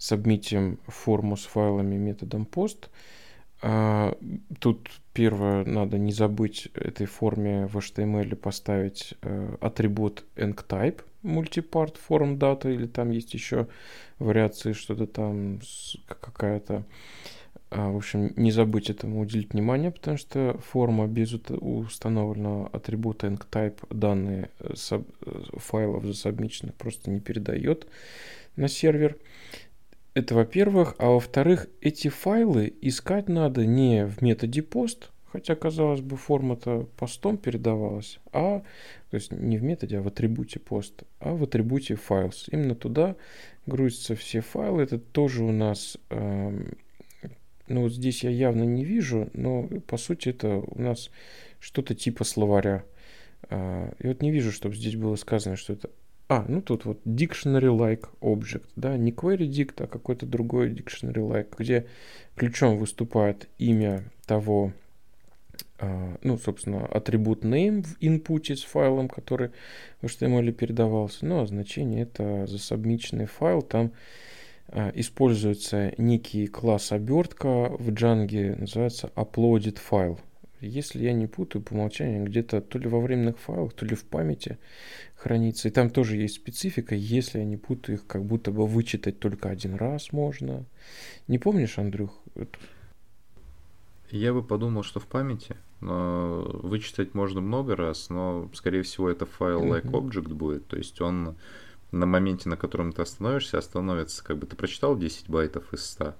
сабмитим форму с файлами методом post, а, тут первое, надо не забыть этой форме в HTML поставить э, атрибут enctype, multipart form data, или там есть еще вариации, что-то там какая-то а, в общем, не забыть этому уделить внимание, потому что форма без установленного атрибута enctype данные э, э, файлов засабмиченных просто не передает на сервер. Это во-первых. А во-вторых, эти файлы искать надо не в методе post, хотя, казалось бы, форма-то постом передавалась, а, то есть не в методе, а в атрибуте post, а в атрибуте files. Именно туда грузятся все файлы. Это тоже у нас э, ну вот здесь я явно не вижу, но по сути это у нас что-то типа словаря. А, и вот не вижу, чтобы здесь было сказано, что это... А, ну тут вот dictionary-like object, да, не query dict, а какой-то другой dictionary-like, где ключом выступает имя того, а, ну, собственно, атрибут name в инпуте с файлом, который в HTML передавался, ну, а значение это засабмиченный файл, там Э, используется некий класс обертка. В Django, называется uploaded file. Если я не путаю, по умолчанию где-то то ли во временных файлах, то ли в памяти хранится. И там тоже есть специфика, если я не путаю их, как будто бы вычитать только один раз можно. Не помнишь, Андрюх? Эту? Я бы подумал, что в памяти, но вычитать можно много раз, но, скорее всего, это файл like object будет, то есть он на моменте, на котором ты остановишься, остановится, как бы ты прочитал 10 байтов из 100,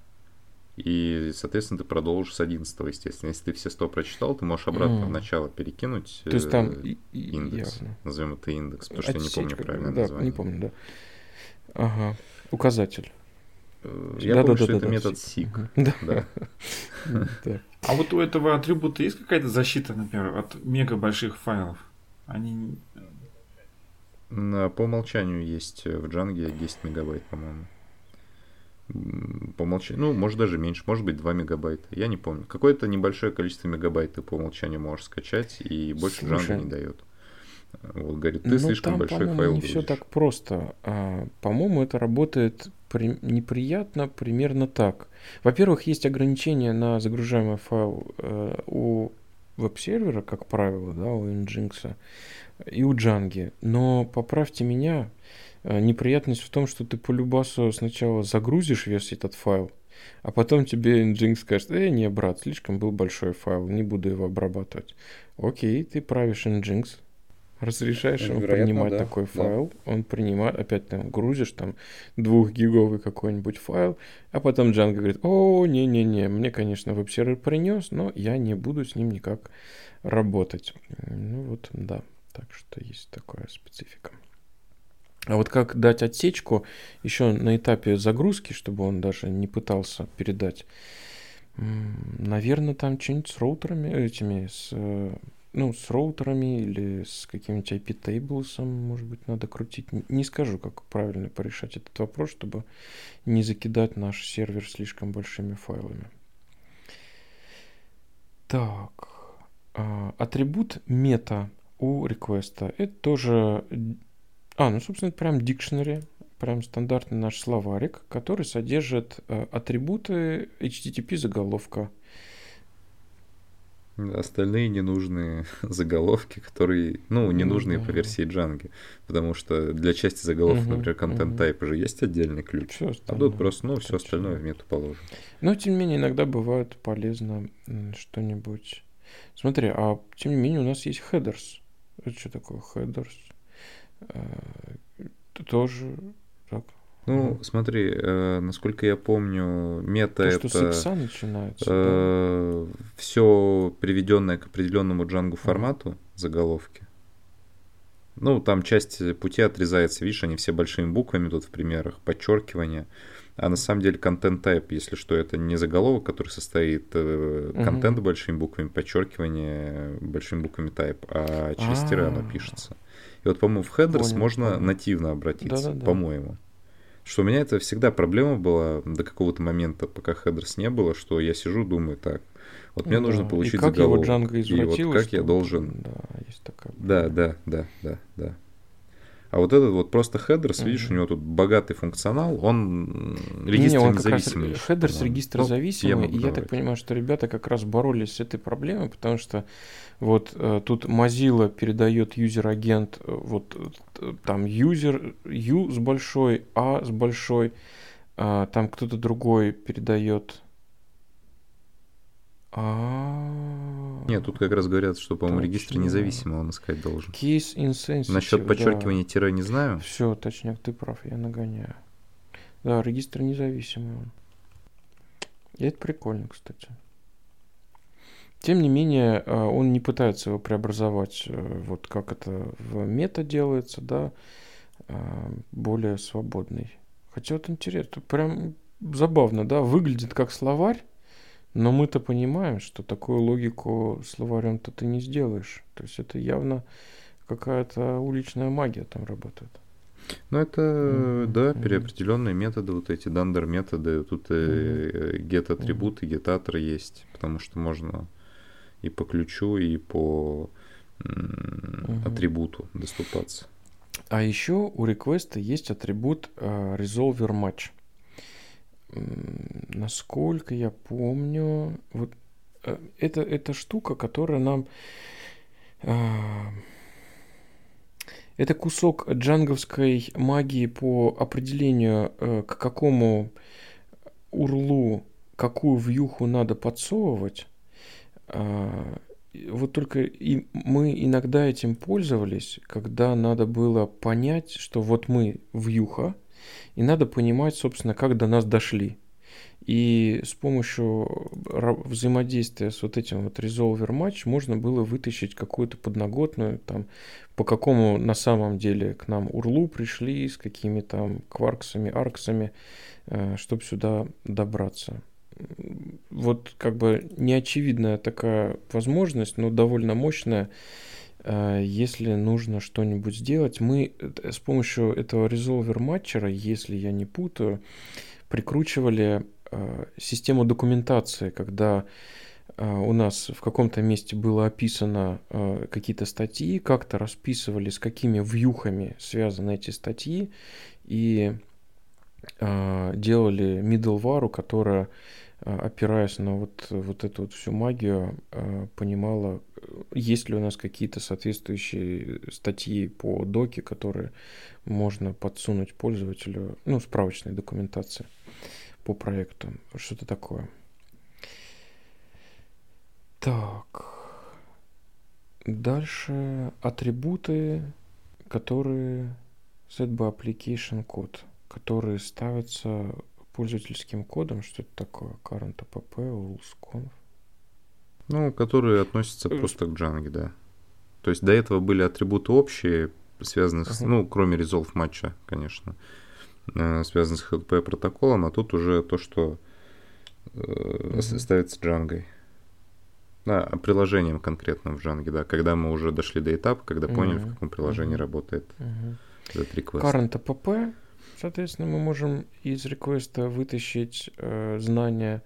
и, соответственно, ты продолжишь с 11, естественно. Если ты все 100 прочитал, ты можешь обратно mm. в начало перекинуть То есть там э, индекс. Явно. Назовем это индекс, потому что Отсечка, я не помню правильное да, название. Не помню, да. Ага. Указатель. Э, я да, помню, да, что да, это да, метод seek. Да. да. А вот у этого атрибута есть какая-то защита, например, от мега больших файлов? Они по умолчанию есть в Джанге 10 мегабайт, по-моему. По умолчанию, ну, может даже меньше, может быть 2 мегабайта, я не помню. Какое-то небольшое количество мегабайт ты по умолчанию можешь скачать, и больше Джанга не дает. Вот, говорит, ты ну, слишком там, большой файл не все так просто. А, по-моему, это работает при... неприятно примерно так. Во-первых, есть ограничения на загружаемый файл э, у веб-сервера, как правило, да, у Nginx и у Джанги. Но поправьте меня, неприятность в том, что ты по любасу сначала загрузишь весь этот файл, а потом тебе Nginx скажет, э, не, брат, слишком был большой файл, не буду его обрабатывать. Окей, ты правишь Nginx, разрешаешь ему принимать да, такой файл, да. он принимает, опять там грузишь там двухгиговый какой-нибудь файл, а потом Django говорит, о, не-не-не, мне, конечно, веб-сервер принес, но я не буду с ним никак работать. Ну вот, да. Так что есть такая специфика. А вот как дать отсечку еще на этапе загрузки, чтобы он даже не пытался передать, наверное, там что-нибудь с роутерами, этими, с, ну, с роутерами или с каким-нибудь IP-tables, может быть, надо крутить. Не скажу, как правильно порешать этот вопрос, чтобы не закидать наш сервер слишком большими файлами. Так, а, атрибут мета у реквеста. Это тоже... А, ну, собственно, это прям дикшнери, прям стандартный наш словарик, который содержит э, атрибуты HTTP заголовка. Остальные ненужные заголовки, которые, ну, ненужные ну, да. по версии Django. Потому что для части заголовка, угу, например, контент type угу. же есть отдельный ключ. А тут просто, ну, все остальное в мету положено. Но, тем не менее, иногда бывает полезно что-нибудь. Смотри, а тем не менее у нас есть headers. Это что такое headers? Это тоже так. Ну, смотри, э, насколько я помню, мета То, это... Что начинается. Э, да. Все приведенное к определенному джангу формату mm. заголовки. Ну, там часть пути отрезается, видишь, они все большими буквами тут в примерах, подчеркивание. А на самом деле контент type, если что, это не заголовок, который состоит э, контент угу. большими буквами, подчеркивание большими буквами type, а через тире оно пишется. И вот, по-моему, в headers можно нативно обратиться, по-моему. Что у меня это всегда проблема была до какого-то момента, пока хедрс не было, что я сижу, думаю, так, вот мне Да, нужно и получить как его заголовок. Django и вот как я должен... Да, есть такая. Да, да, да, да, да. А вот этот вот просто headers, видишь, у него тут богатый функционал, он м, Не, регистр он как раз регистр Ну, зависимый, и я так понимаю, что ребята как раз боролись с этой проблемой, потому что вот э, тут Mozilla передает user-agent, э, вот э, там user, U с большой, A с большой, а, там кто-то другой передает. А, Нет, тут как раз говорят, что, по-моему, регистр Точно. независимый он искать должен. Case insensitive. Насчет подчеркивания тире не знаю. Все, точняк, ты прав, я нагоняю. Да, регистр независимый он. И это прикольно, кстати. Тем не менее, э, он не пытается его преобразовать, э, вот как это в мета делается, да, э, более свободный. Хотя вот интересно, прям забавно, да, выглядит как словарь, но мы-то понимаем, что такую логику словарем-то ты не сделаешь. То есть это явно какая-то уличная магия там работает. Ну, это, Мгм, да, переопределенные методы, вот эти дандер методы. Тут и э, get есть, потому что можно и по ключу, и по Мгм. атрибуту доступаться. А еще у реквеста есть атрибут э, resolver match. Насколько я помню, вот э, это, это штука, которая нам... э, это кусок джанговской магии по определению, к какому урлу какую вьюху надо подсовывать. А, Вот только и мы иногда этим пользовались, когда надо было понять, что вот мы вьюха, и надо понимать, собственно, как до нас дошли. И с помощью взаимодействия с вот этим вот resolver match можно было вытащить какую-то подноготную, там, по какому на самом деле к нам урлу пришли, с какими там кварксами, арксами, чтобы сюда добраться. Вот как бы неочевидная такая возможность, но довольно мощная, э, если нужно что-нибудь сделать. Мы э, с помощью этого resolver матчера, если я не путаю, прикручивали э, систему документации, когда у нас в каком-то месте было описано какие-то статьи, как-то расписывали, с какими вьюхами связаны эти статьи, и делали middleware, которая, опираясь на вот, вот эту вот всю магию, э, понимала, есть ли у нас какие-то соответствующие статьи по доке, которые можно подсунуть пользователю, ну, справочной документации по проекту. Что-то такое. Так. Дальше атрибуты, которые set by application код, которые ставятся пользовательским кодом. Что это такое? Current app, rules.conf. Ну, которые относятся Э, просто к Django, да. То есть до этого были атрибуты общие, связанные с, Ага. ну, кроме resolve матча, конечно, э, связанные с HTTP протоколом, а тут уже то, что э, Мгм. ставится Django. Да, а приложением конкретно в Django, да, когда мы уже дошли до этапа, когда поняли, в Мгм. каком приложении работает этот request. Current app, соответственно, мы можем из реквеста вытащить э, знания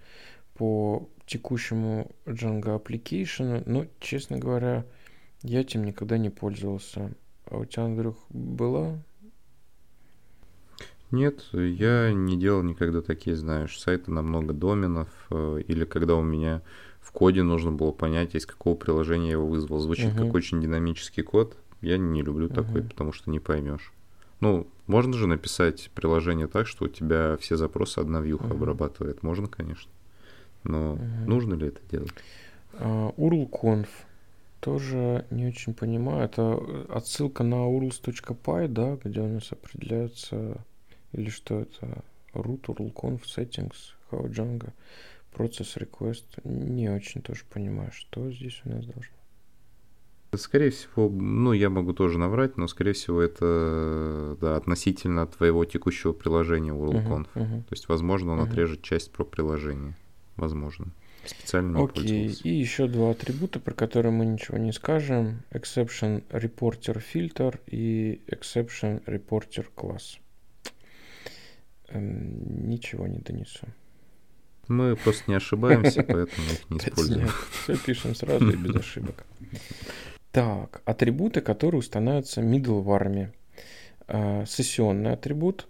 по текущему Django application, но, честно говоря, я этим никогда не пользовался. А у тебя, Андрюх, была? Нет, я не делал никогда такие, знаешь, сайты на много доменов, э, или когда у меня в коде нужно было понять, из какого приложения я его вызвал. Звучит Мгм. как очень динамический код. Я не люблю такой, Мгм. потому что не поймешь. Ну, можно же написать приложение так, что у тебя все запросы одна вьюха Мгм. обрабатывает. Можно, конечно. Но Мгм. нужно ли это делать? А, URLconf тоже не очень понимаю. Это отсылка на urls.py, да, где у нас определяется, или что это, root, urlconf, settings, how Django, process request. Не очень тоже понимаю, что здесь у нас должно. Скорее всего, ну, я могу тоже наврать, но, скорее всего, это да, относительно твоего текущего приложения WorldConf. Мгм, мгм. То есть, возможно, он Мгм. отрежет часть про приложение. Возможно. Специально не Окей, пользовался. и еще два атрибута, про которые мы ничего не скажем. Exception Reporter Filter и Exception Reporter Class. эм, ничего не донесу. Мы просто не ошибаемся, поэтому их не используем. Все пишем сразу и без ошибок. Так, атрибуты, которые устанавливаются middleware. А, сессионный атрибут,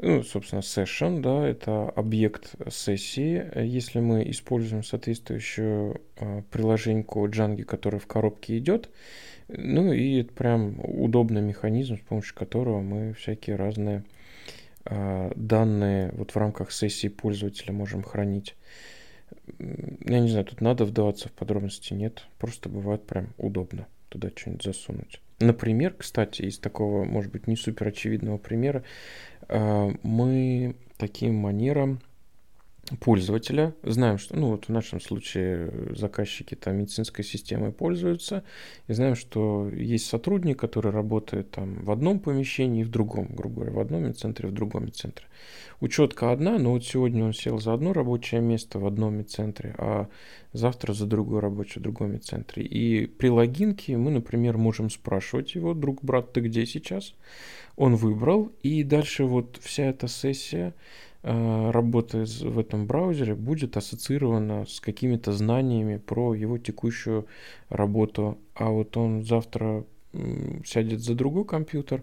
ну, собственно, session, да, это объект сессии. Если мы используем соответствующую э, приложеньку Django, которая в коробке идет, ну и это прям удобный механизм, с помощью которого мы всякие разные э, данные вот в рамках сессии пользователя можем хранить. Я не знаю, тут надо вдаваться в подробности, нет. Просто бывает прям удобно туда что-нибудь засунуть. Например, кстати, из такого, может быть, не супер очевидного примера, э, мы таким манером пользователя. Знаем, что, ну вот в нашем случае заказчики там медицинской системой пользуются, и знаем, что есть сотрудник, который работает там в одном помещении и в другом, грубо говоря, в одном медцентре, в другом медцентре. Учетка одна, но вот сегодня он сел за одно рабочее место в одном медцентре, а завтра за другое рабочее в другом медцентре. И при логинке мы, например, можем спрашивать его, друг, брат, ты где сейчас? Он выбрал, и дальше вот вся эта сессия Э, работы в этом браузере будет ассоциирована с какими-то знаниями про его текущую работу. А вот он завтра сядет за другой компьютер,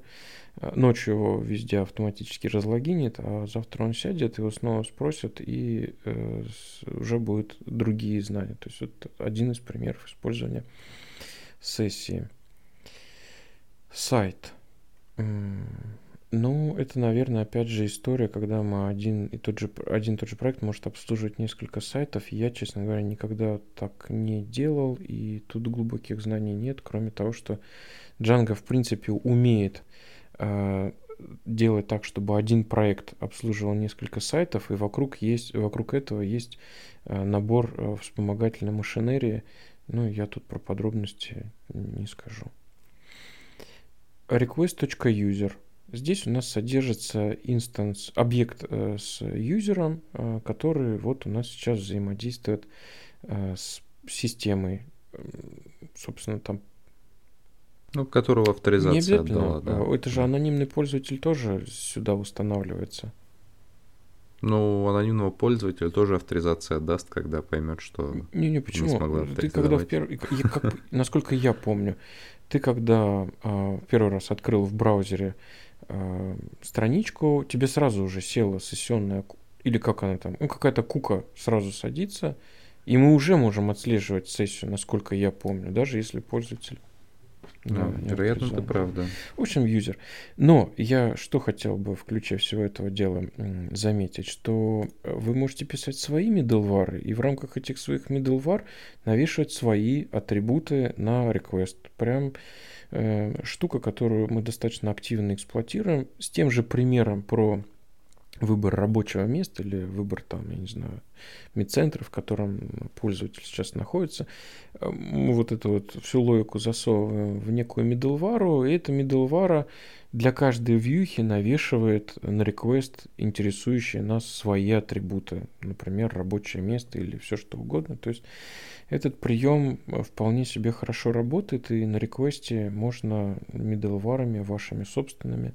э, ночью его везде автоматически разлогинит, а завтра он сядет, его снова спросят, и э, уже будут другие знания. То есть вот один из примеров использования сессии. Сайт. Ну, это, наверное, опять же история, когда мы один и тот же, один и тот же проект может обслуживать несколько сайтов. Я, честно говоря, никогда так не делал, и тут глубоких знаний нет, кроме того, что Django, в принципе, умеет э, делать так, чтобы один проект обслуживал несколько сайтов, и вокруг, есть, вокруг этого есть э, набор э, вспомогательной машинерии. Ну, я тут про подробности не скажу. request.user – Здесь у нас содержится инстанс, объект э, с юзером, э, который вот у нас сейчас взаимодействует э, с системой. Собственно, там ну, которого авторизация не обязательно. Отдала, да. Это же анонимный пользователь тоже сюда устанавливается. Ну, анонимного пользователя тоже авторизация отдаст, когда поймет, что не, не почему. Не ты когда в первый, как, насколько я помню, ты когда э, первый раз открыл в браузере э, страничку, тебе сразу уже села сессионная, или как она там, ну какая-то кука сразу садится, и мы уже можем отслеживать сессию, насколько я помню, даже если пользователь да, вероятно, это правда. В общем, юзер. Но я что хотел бы в ключе всего этого дела заметить, что вы можете писать свои middleware и в рамках этих своих middleware навешивать свои атрибуты на request. Прям э, штука, которую мы достаточно активно эксплуатируем. С тем же примером про выбор рабочего места или выбор там, я не знаю, медцентра, в котором пользователь сейчас находится, мы вот эту вот всю логику засовываем в некую middleware, и эта middleware для каждой вьюхи навешивает на request интересующие нас свои атрибуты, например, рабочее место или все что угодно. То есть этот прием вполне себе хорошо работает, и на реквесте можно middleware вашими собственными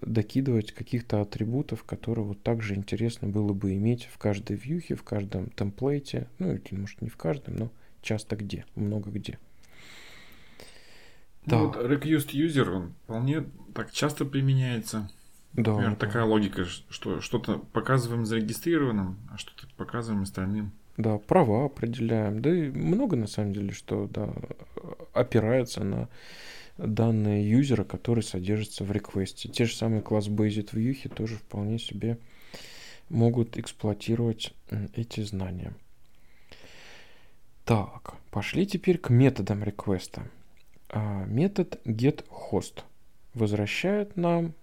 докидывать каких-то атрибутов, которые вот также интересно было бы иметь в каждой вьюхе, в каждом темплейте, ну или может не в каждом, но часто где, много где. Да. Ну, вот request user, он вполне так часто применяется. Да, Например, да. такая логика, что что-то показываем зарегистрированным, а что-то показываем остальным. Да, права определяем. Да и много на самом деле, что да, опирается на данные юзера, который содержится в реквесте. Те же самые класс Based View тоже вполне себе могут эксплуатировать эти знания. Так, пошли теперь к методам реквеста. А, метод getHost возвращает нам,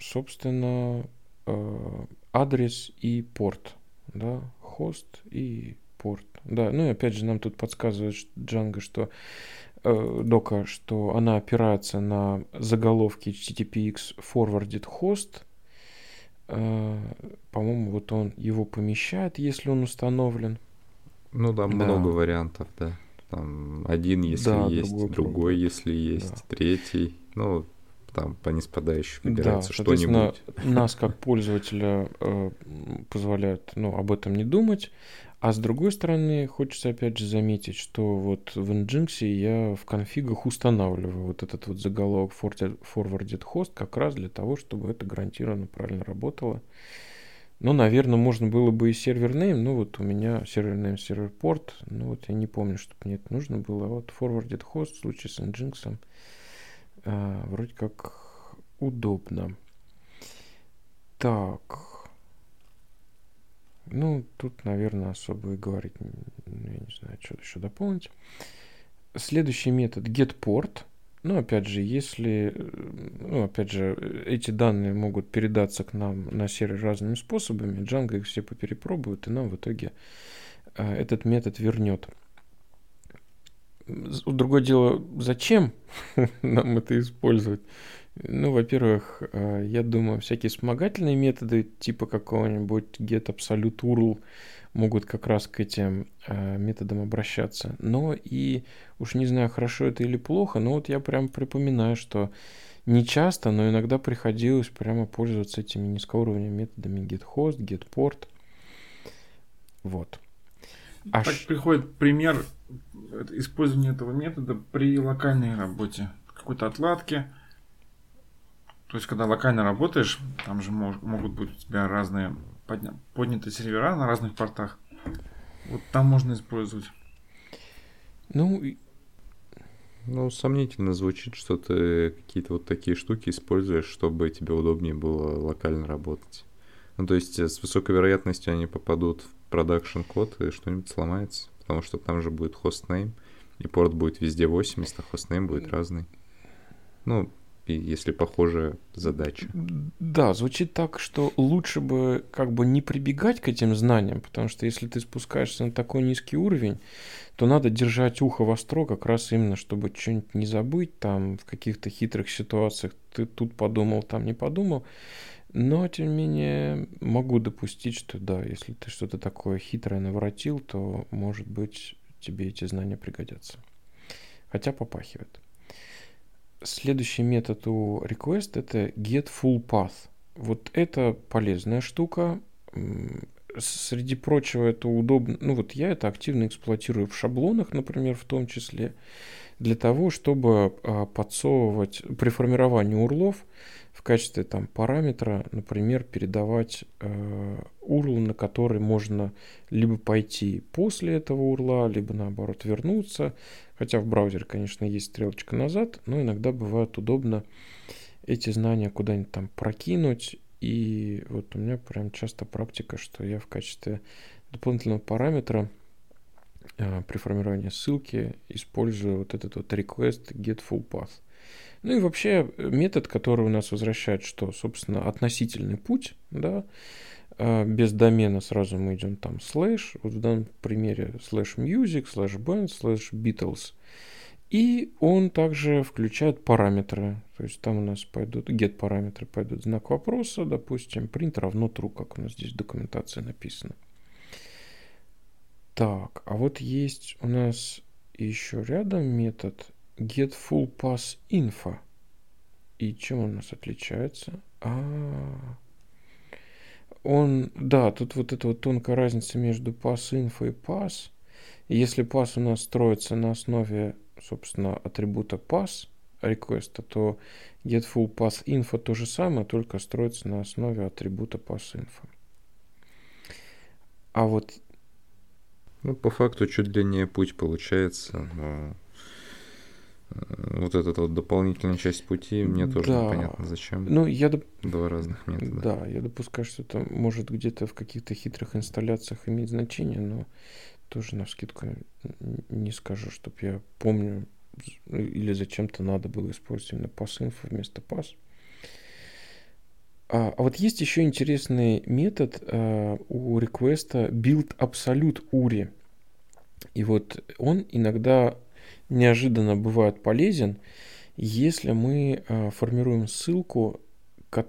собственно, э, адрес и порт. Да, хост и порт. Да, ну и опять же нам тут подсказывает Django, что дока, что она опирается на заголовки HTTPX forwarded host. Э, по-моему, вот он его помещает, если он установлен. Ну да, да. много вариантов, да. Там один, если да, есть, другой, другой если есть, да. третий. Ну, там по ниспадающей Да, выбирается соответственно, что-нибудь. нас как пользователя э, позволяют ну, об этом не думать. А с другой стороны, хочется опять же заметить, что вот в Nginx я в конфигах устанавливаю вот этот вот заголовок forwarded host как раз для того, чтобы это гарантированно правильно работало. Ну, наверное, можно было бы и сервер name, ну вот у меня сервер name, сервер порт, ну вот я не помню, чтобы мне это нужно было. А вот forwarded host в случае с Nginx а, вроде как удобно. Так. Ну, тут, наверное, особо и говорить, я не знаю, что еще дополнить. Следующий метод getPort. Ну, опять же, если, ну, опять же, эти данные могут передаться к нам на сервер разными способами, Django их все поперепробует, и нам в итоге э, этот метод вернет. Другое дело, зачем нам это использовать? Ну, во-первых, э, я думаю, всякие вспомогательные методы, типа какого-нибудь get absolute URL, могут как раз к этим э, методам обращаться. Но и уж не знаю, хорошо это или плохо, но вот я прям припоминаю, что не часто, но иногда приходилось прямо пользоваться этими низкоуровневыми методами getHost, getPort. Вот. А так ш- приходит пример э, использования этого метода при локальной работе. Какой-то отладке. То есть, когда локально работаешь, там же мож- могут быть у тебя разные подня- поднятые сервера на разных портах. Вот там можно использовать. Ну, Ну, сомнительно звучит, что ты какие-то вот такие штуки используешь, чтобы тебе удобнее было локально работать. Ну, то есть э, с высокой вероятностью они попадут в продакшн код и что-нибудь сломается, потому что там же будет хостнейм, и порт будет везде 80, а хостнейм будет разный. Ну, и если похожая задача. Да, звучит так, что лучше бы как бы не прибегать к этим знаниям, потому что если ты спускаешься на такой низкий уровень, то надо держать ухо востро как раз именно, чтобы что-нибудь не забыть там в каких-то хитрых ситуациях. Ты тут подумал, там не подумал. Но, тем не менее, могу допустить, что да, если ты что-то такое хитрое наворотил, то, может быть, тебе эти знания пригодятся. Хотя попахивает. Следующий метод у request это get full path. Вот это полезная штука. Среди прочего это удобно. Ну вот я это активно эксплуатирую в шаблонах, например, в том числе, для того, чтобы а, подсовывать при формировании урлов в качестве там параметра, например, передавать э, URL, на который можно либо пойти после этого урла, либо наоборот вернуться. Хотя в браузере, конечно, есть стрелочка назад, но иногда бывает удобно эти знания куда-нибудь там прокинуть. И вот у меня прям часто практика, что я в качестве дополнительного параметра э, при формировании ссылки использую вот этот вот request get full path. Ну и вообще э, метод, который у нас возвращает, что, собственно, относительный путь, да, э, без домена сразу мы идем там слэш, вот в данном примере слэш music, слэш band, слэш Beatles. И он также включает параметры. То есть там у нас пойдут get параметры, пойдут знак вопроса, допустим, print равно true, как у нас здесь в документации написано. Так, а вот есть у нас еще рядом метод get full pass info. И чем он у нас отличается? А, он, да, тут вот эта вот тонкая разница между pass info и pass. Если pass у нас строится на основе, собственно, атрибута pass реквеста, то get full pass info то же самое, только строится на основе атрибута pass info. А вот Ну, по факту чуть длиннее путь получается, но э, вот эта вот дополнительная часть пути мне тоже Да. непонятно зачем. Ну, я, доп- Два разных метода. да, я допускаю, что это может где-то в каких-то хитрых инсталляциях иметь значение, но тоже на скидку не скажу, чтобы я помню или зачем-то надо было использовать именно pass-info вместо pass. А, а вот есть еще интересный метод а, у реквеста build absolute URI. И вот он иногда неожиданно бывает полезен, если мы а, формируем ссылку, м,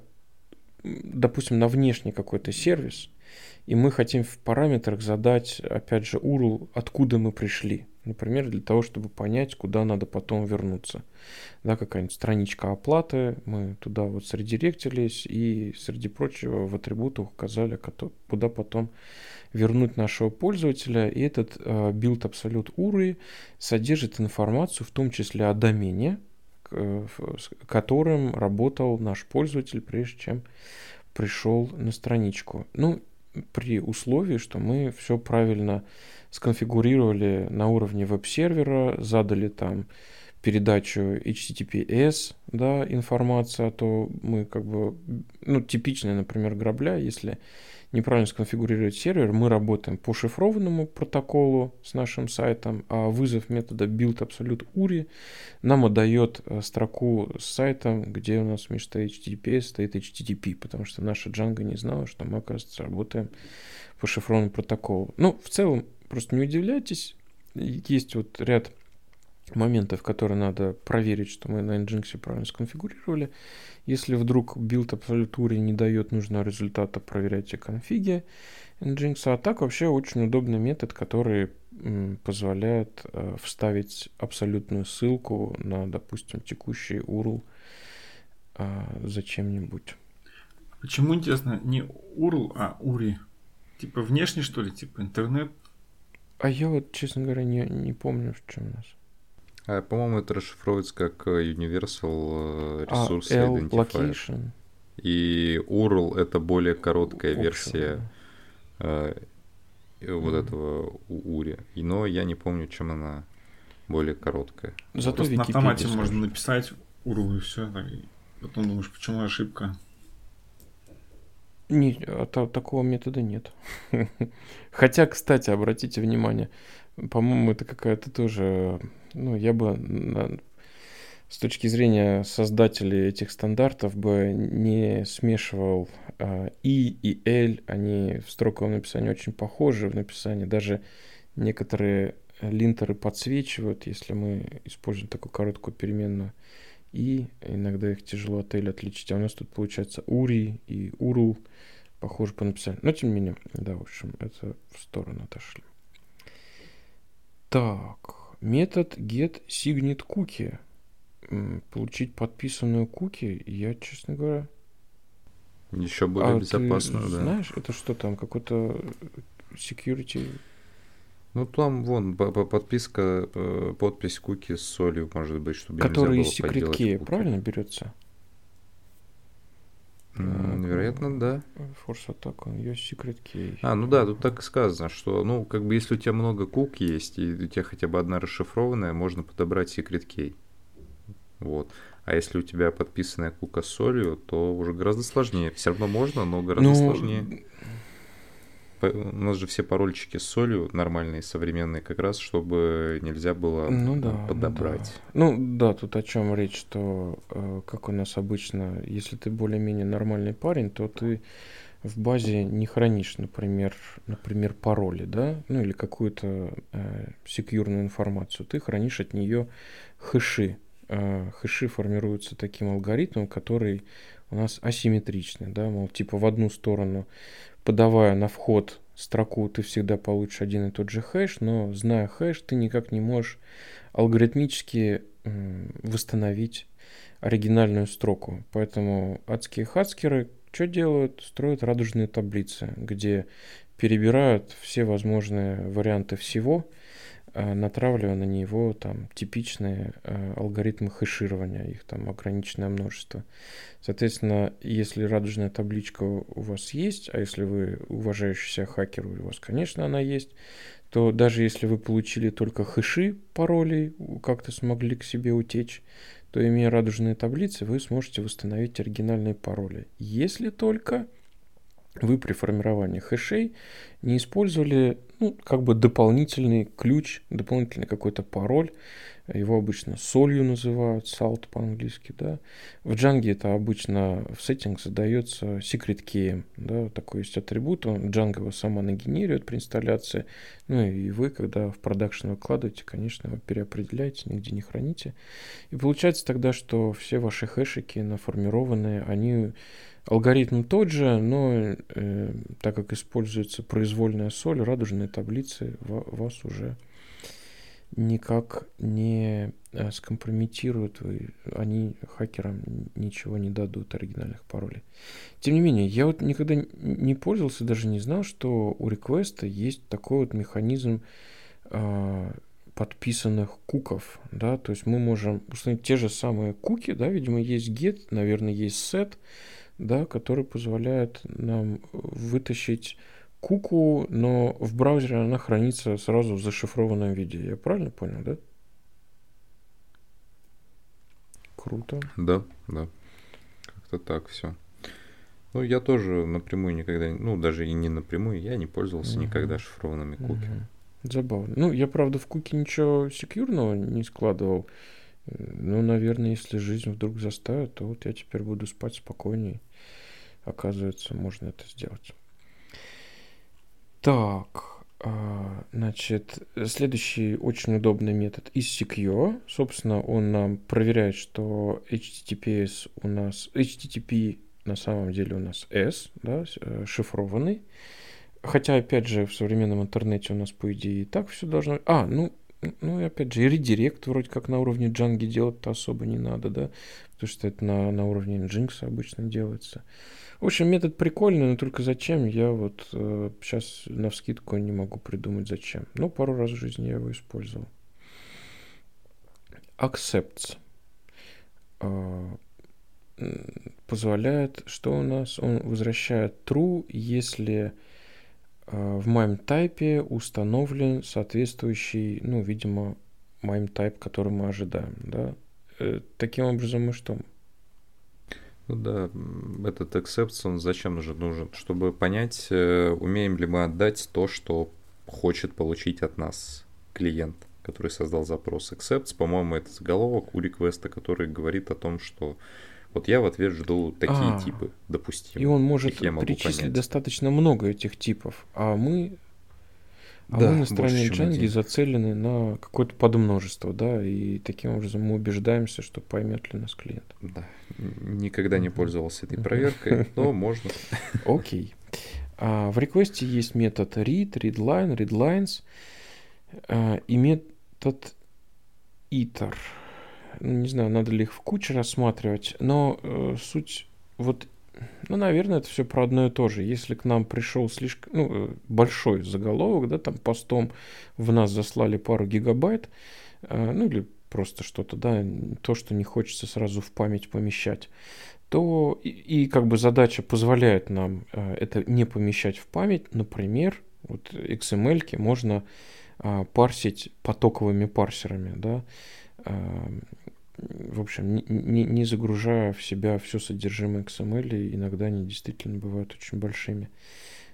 допустим, на внешний какой-то сервис, и мы хотим в параметрах задать, опять же, URL, откуда мы пришли. Например, для того, чтобы понять, куда надо потом вернуться. Да, какая-нибудь страничка оплаты, мы туда вот средиректились и, среди прочего, в атрибутах указали, куда потом вернуть нашего пользователя. И этот э, build Absolute URI содержит информацию, в том числе о домене, э, с которым работал наш пользователь, прежде чем пришел на страничку. Ну, при условии, что мы все правильно сконфигурировали на уровне веб-сервера, задали там передачу HTTPS, да, информация, а то мы как бы, ну, типичная, например, грабля, если неправильно сконфигурировать сервер, мы работаем по шифрованному протоколу с нашим сайтом, а вызов метода build absolute URI нам отдает э, строку с сайтом, где у нас вместо HTTPS стоит HTTP, потому что наша Django не знала, что мы, оказывается, работаем по шифрованному протоколу. Ну, в целом, просто не удивляйтесь, есть вот ряд моментов, которые надо проверить, что мы на Nginx правильно сконфигурировали. Если вдруг build absolute URI не дает нужного результата, проверяйте конфиги Nginx. А так вообще очень удобный метод, который позволяет э, вставить абсолютную ссылку на, допустим, текущий URL э, зачем-нибудь. Почему, интересно, не URL, а URI? Типа внешний, что ли? Типа интернет? А я вот, честно говоря, не, не помню, в чем у нас. А, по-моему, это расшифровывается как э, Universal э, Resource а, Identifier. Location. И URL это более короткая версия э, вот mm. этого URI. Но я не помню, чем она более короткая. Зато Просто на автомате скажешь. можно написать URL и все. И потом думаешь, почему ошибка. Не, а, та, такого метода нет. Хотя, кстати, обратите внимание, по-моему, это какая-то тоже ну, я бы на, с точки зрения создателей этих стандартов бы не смешивал э, и и l, они в строковом написании очень похожи в написании, даже некоторые линтеры подсвечивают, если мы используем такую короткую переменную и иногда их тяжело от L отличить. А у нас тут получается ури и урл похоже по написанию. Но тем не менее, да, в общем, это в сторону отошли. Так метод get signet cookie. Получить подписанную куки, я, честно говоря... Еще более а безопасно, ты да. знаешь, это что там, какой-то security... Ну, там, вон, подписка, э, подпись куки с солью, может быть, чтобы Который из Key, правильно берется? Вероятно, да. Force Attack, он ее Secret Key. А, ну да, тут так и сказано, что, ну, как бы, если у тебя много кук есть, и у тебя хотя бы одна расшифрованная, можно подобрать Secret Key. Вот. А если у тебя подписанная кука с солью, то уже гораздо сложнее. Все равно можно, но гораздо ну, сложнее у нас же все парольчики с солью нормальные, современные, как раз, чтобы нельзя было ну, да, подобрать. Ну да. ну да, тут о чем речь, что э, как у нас обычно, если ты более-менее нормальный парень, то ты в базе не хранишь, например, например, пароли, да, ну или какую-то э, секьюрную информацию. Ты хранишь от нее хэши. Э, хэши формируются таким алгоритмом, который у нас асимметричный, да, мол, типа в одну сторону подавая на вход строку, ты всегда получишь один и тот же хэш, но зная хэш, ты никак не можешь алгоритмически восстановить оригинальную строку. Поэтому адские хацкеры что делают? Строят радужные таблицы, где перебирают все возможные варианты всего, натравливая на него там типичные э, алгоритмы хеширования, их там ограниченное множество. Соответственно, если радужная табличка у вас есть, а если вы уважающийся хакер, у вас, конечно, она есть, то даже если вы получили только хэши паролей, как-то смогли к себе утечь, то имея радужные таблицы, вы сможете восстановить оригинальные пароли. Если только вы при формировании хэшей не использовали ну, как бы дополнительный ключ, дополнительный какой-то пароль, Его обычно солью называют, salt по-английски, да. В Django это обычно в сеттинг задается secret key, да, такой есть атрибут, он Django его сама нагенерирует при инсталляции, ну и вы, когда в продакшн выкладываете, конечно, его переопределяете, нигде не храните. И получается тогда, что все ваши хэшики наформированные, они Алгоритм тот же, но э, так как используется произвольная соль, радужные таблицы вас уже никак не э, скомпрометируют, вы, они хакерам ничего не дадут оригинальных паролей. Тем не менее, я вот никогда не пользовался, даже не знал, что у реквеста есть такой вот механизм э, подписанных куков, да, то есть мы можем установить те же самые куки, да, видимо, есть get, наверное, есть set, да, который позволяет нам вытащить куку, но в браузере она хранится сразу в зашифрованном виде. Я правильно понял, да? Круто. Да, да. Как-то так все. Ну, я тоже напрямую никогда, ну, даже и не напрямую, я не пользовался угу. никогда шифрованными куки. Угу. Забавно. Ну, я, правда, в куки ничего секьюрного не складывал. Ну, наверное, если жизнь вдруг заставит, то вот я теперь буду спать спокойней. Оказывается, можно это сделать. Так, а, значит, следующий очень удобный метод из Secure. Собственно, он нам проверяет, что HTTPS у нас, HTTP на самом деле у нас S, да, э, шифрованный. Хотя, опять же, в современном интернете у нас, по идее, и так все должно... А, ну, ну и опять же, и редирект вроде как на уровне Django делать-то особо не надо, да, потому что это на, на уровне Nginx обычно делается. В общем, метод прикольный, но только зачем, я вот э, сейчас на вскидку не могу придумать зачем. Но пару раз в жизни я его использовал. Accepts э, позволяет, что у нас? Он возвращает true, если э, в MIME type установлен соответствующий, ну, видимо, MIME type, который мы ожидаем, да. Э, таким образом мы что? Ну да, этот он зачем нужен? Нужен, чтобы понять, э, умеем ли мы отдать то, что хочет получить от нас клиент, который создал запрос. Accepts, по-моему, это заголовок у реквеста, который говорит о том, что вот я в ответ жду такие а, типы допустимые. И он может перечислить понять. достаточно много этих типов, а мы а да, мы на стороне Django зацелены на какое-то подмножество, да, и таким образом мы убеждаемся, что поймет ли нас клиент. Да, никогда не пользовался этой проверкой, но можно. Окей. А, в реквесте есть метод read, readline, readlines а, и метод iter. Не знаю, надо ли их в куче рассматривать, но э, суть вот ну, наверное, это все про одно и то же. Если к нам пришел слишком ну, э, большой заголовок, да, там постом в нас заслали пару гигабайт, э, ну или просто что-то, да, то, что не хочется сразу в память помещать, то и, и как бы задача позволяет нам э, это не помещать в память. Например, вот XML можно э, парсить потоковыми парсерами, да, э, в общем, не, не, не загружая в себя все содержимое XML, иногда они действительно бывают очень большими,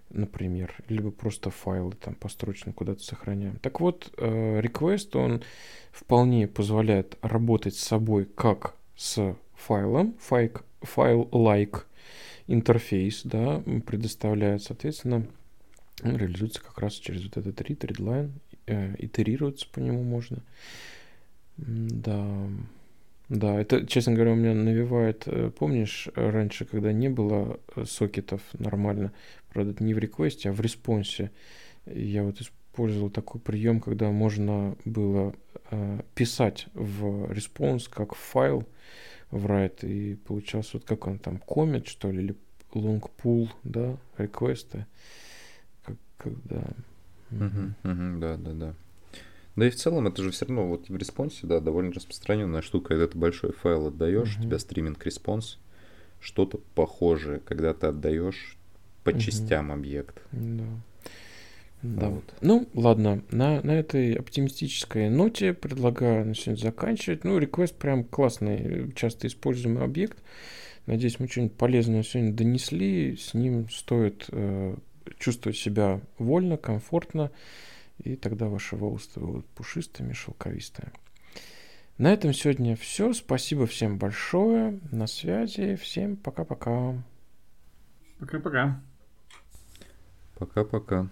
например, либо просто файлы там построчно куда-то сохраняем. Так вот, э, request, он вполне позволяет работать с собой как с файлом, файл, файл like интерфейс, да, предоставляет, соответственно, реализуется как раз через вот этот read, readline, э, итерироваться по нему можно. Да. Да, это, честно говоря, у меня навевает, э, помнишь, раньше, когда не было э, сокетов нормально, правда, не в request е, а в response е, я вот использовал такой прием, когда можно было э, писать в response как файл в write, и получался вот как он там, Comet, что ли, или long poll, да, request ы, когда... Uh-huh, uh-huh, да, да, да. Да и в целом это же все равно вот в response е, да, довольно распространенная штука, когда ты большой файл отдаешь, угу. у тебя streaming response, что-то похожее, когда ты отдаешь по угу. частям объект. Да. Да. Вот. Ну, ладно, на, на этой оптимистической ноте предлагаю на сегодня заканчивать. Ну, request прям классный, часто используемый объект. Надеюсь, мы что-нибудь полезное сегодня донесли. С ним стоит э, чувствовать себя вольно, комфортно и тогда ваши волосы будут пушистыми, шелковистыми. На этом сегодня все. Спасибо всем большое. На связи. Всем пока-пока. Пока-пока. Пока-пока.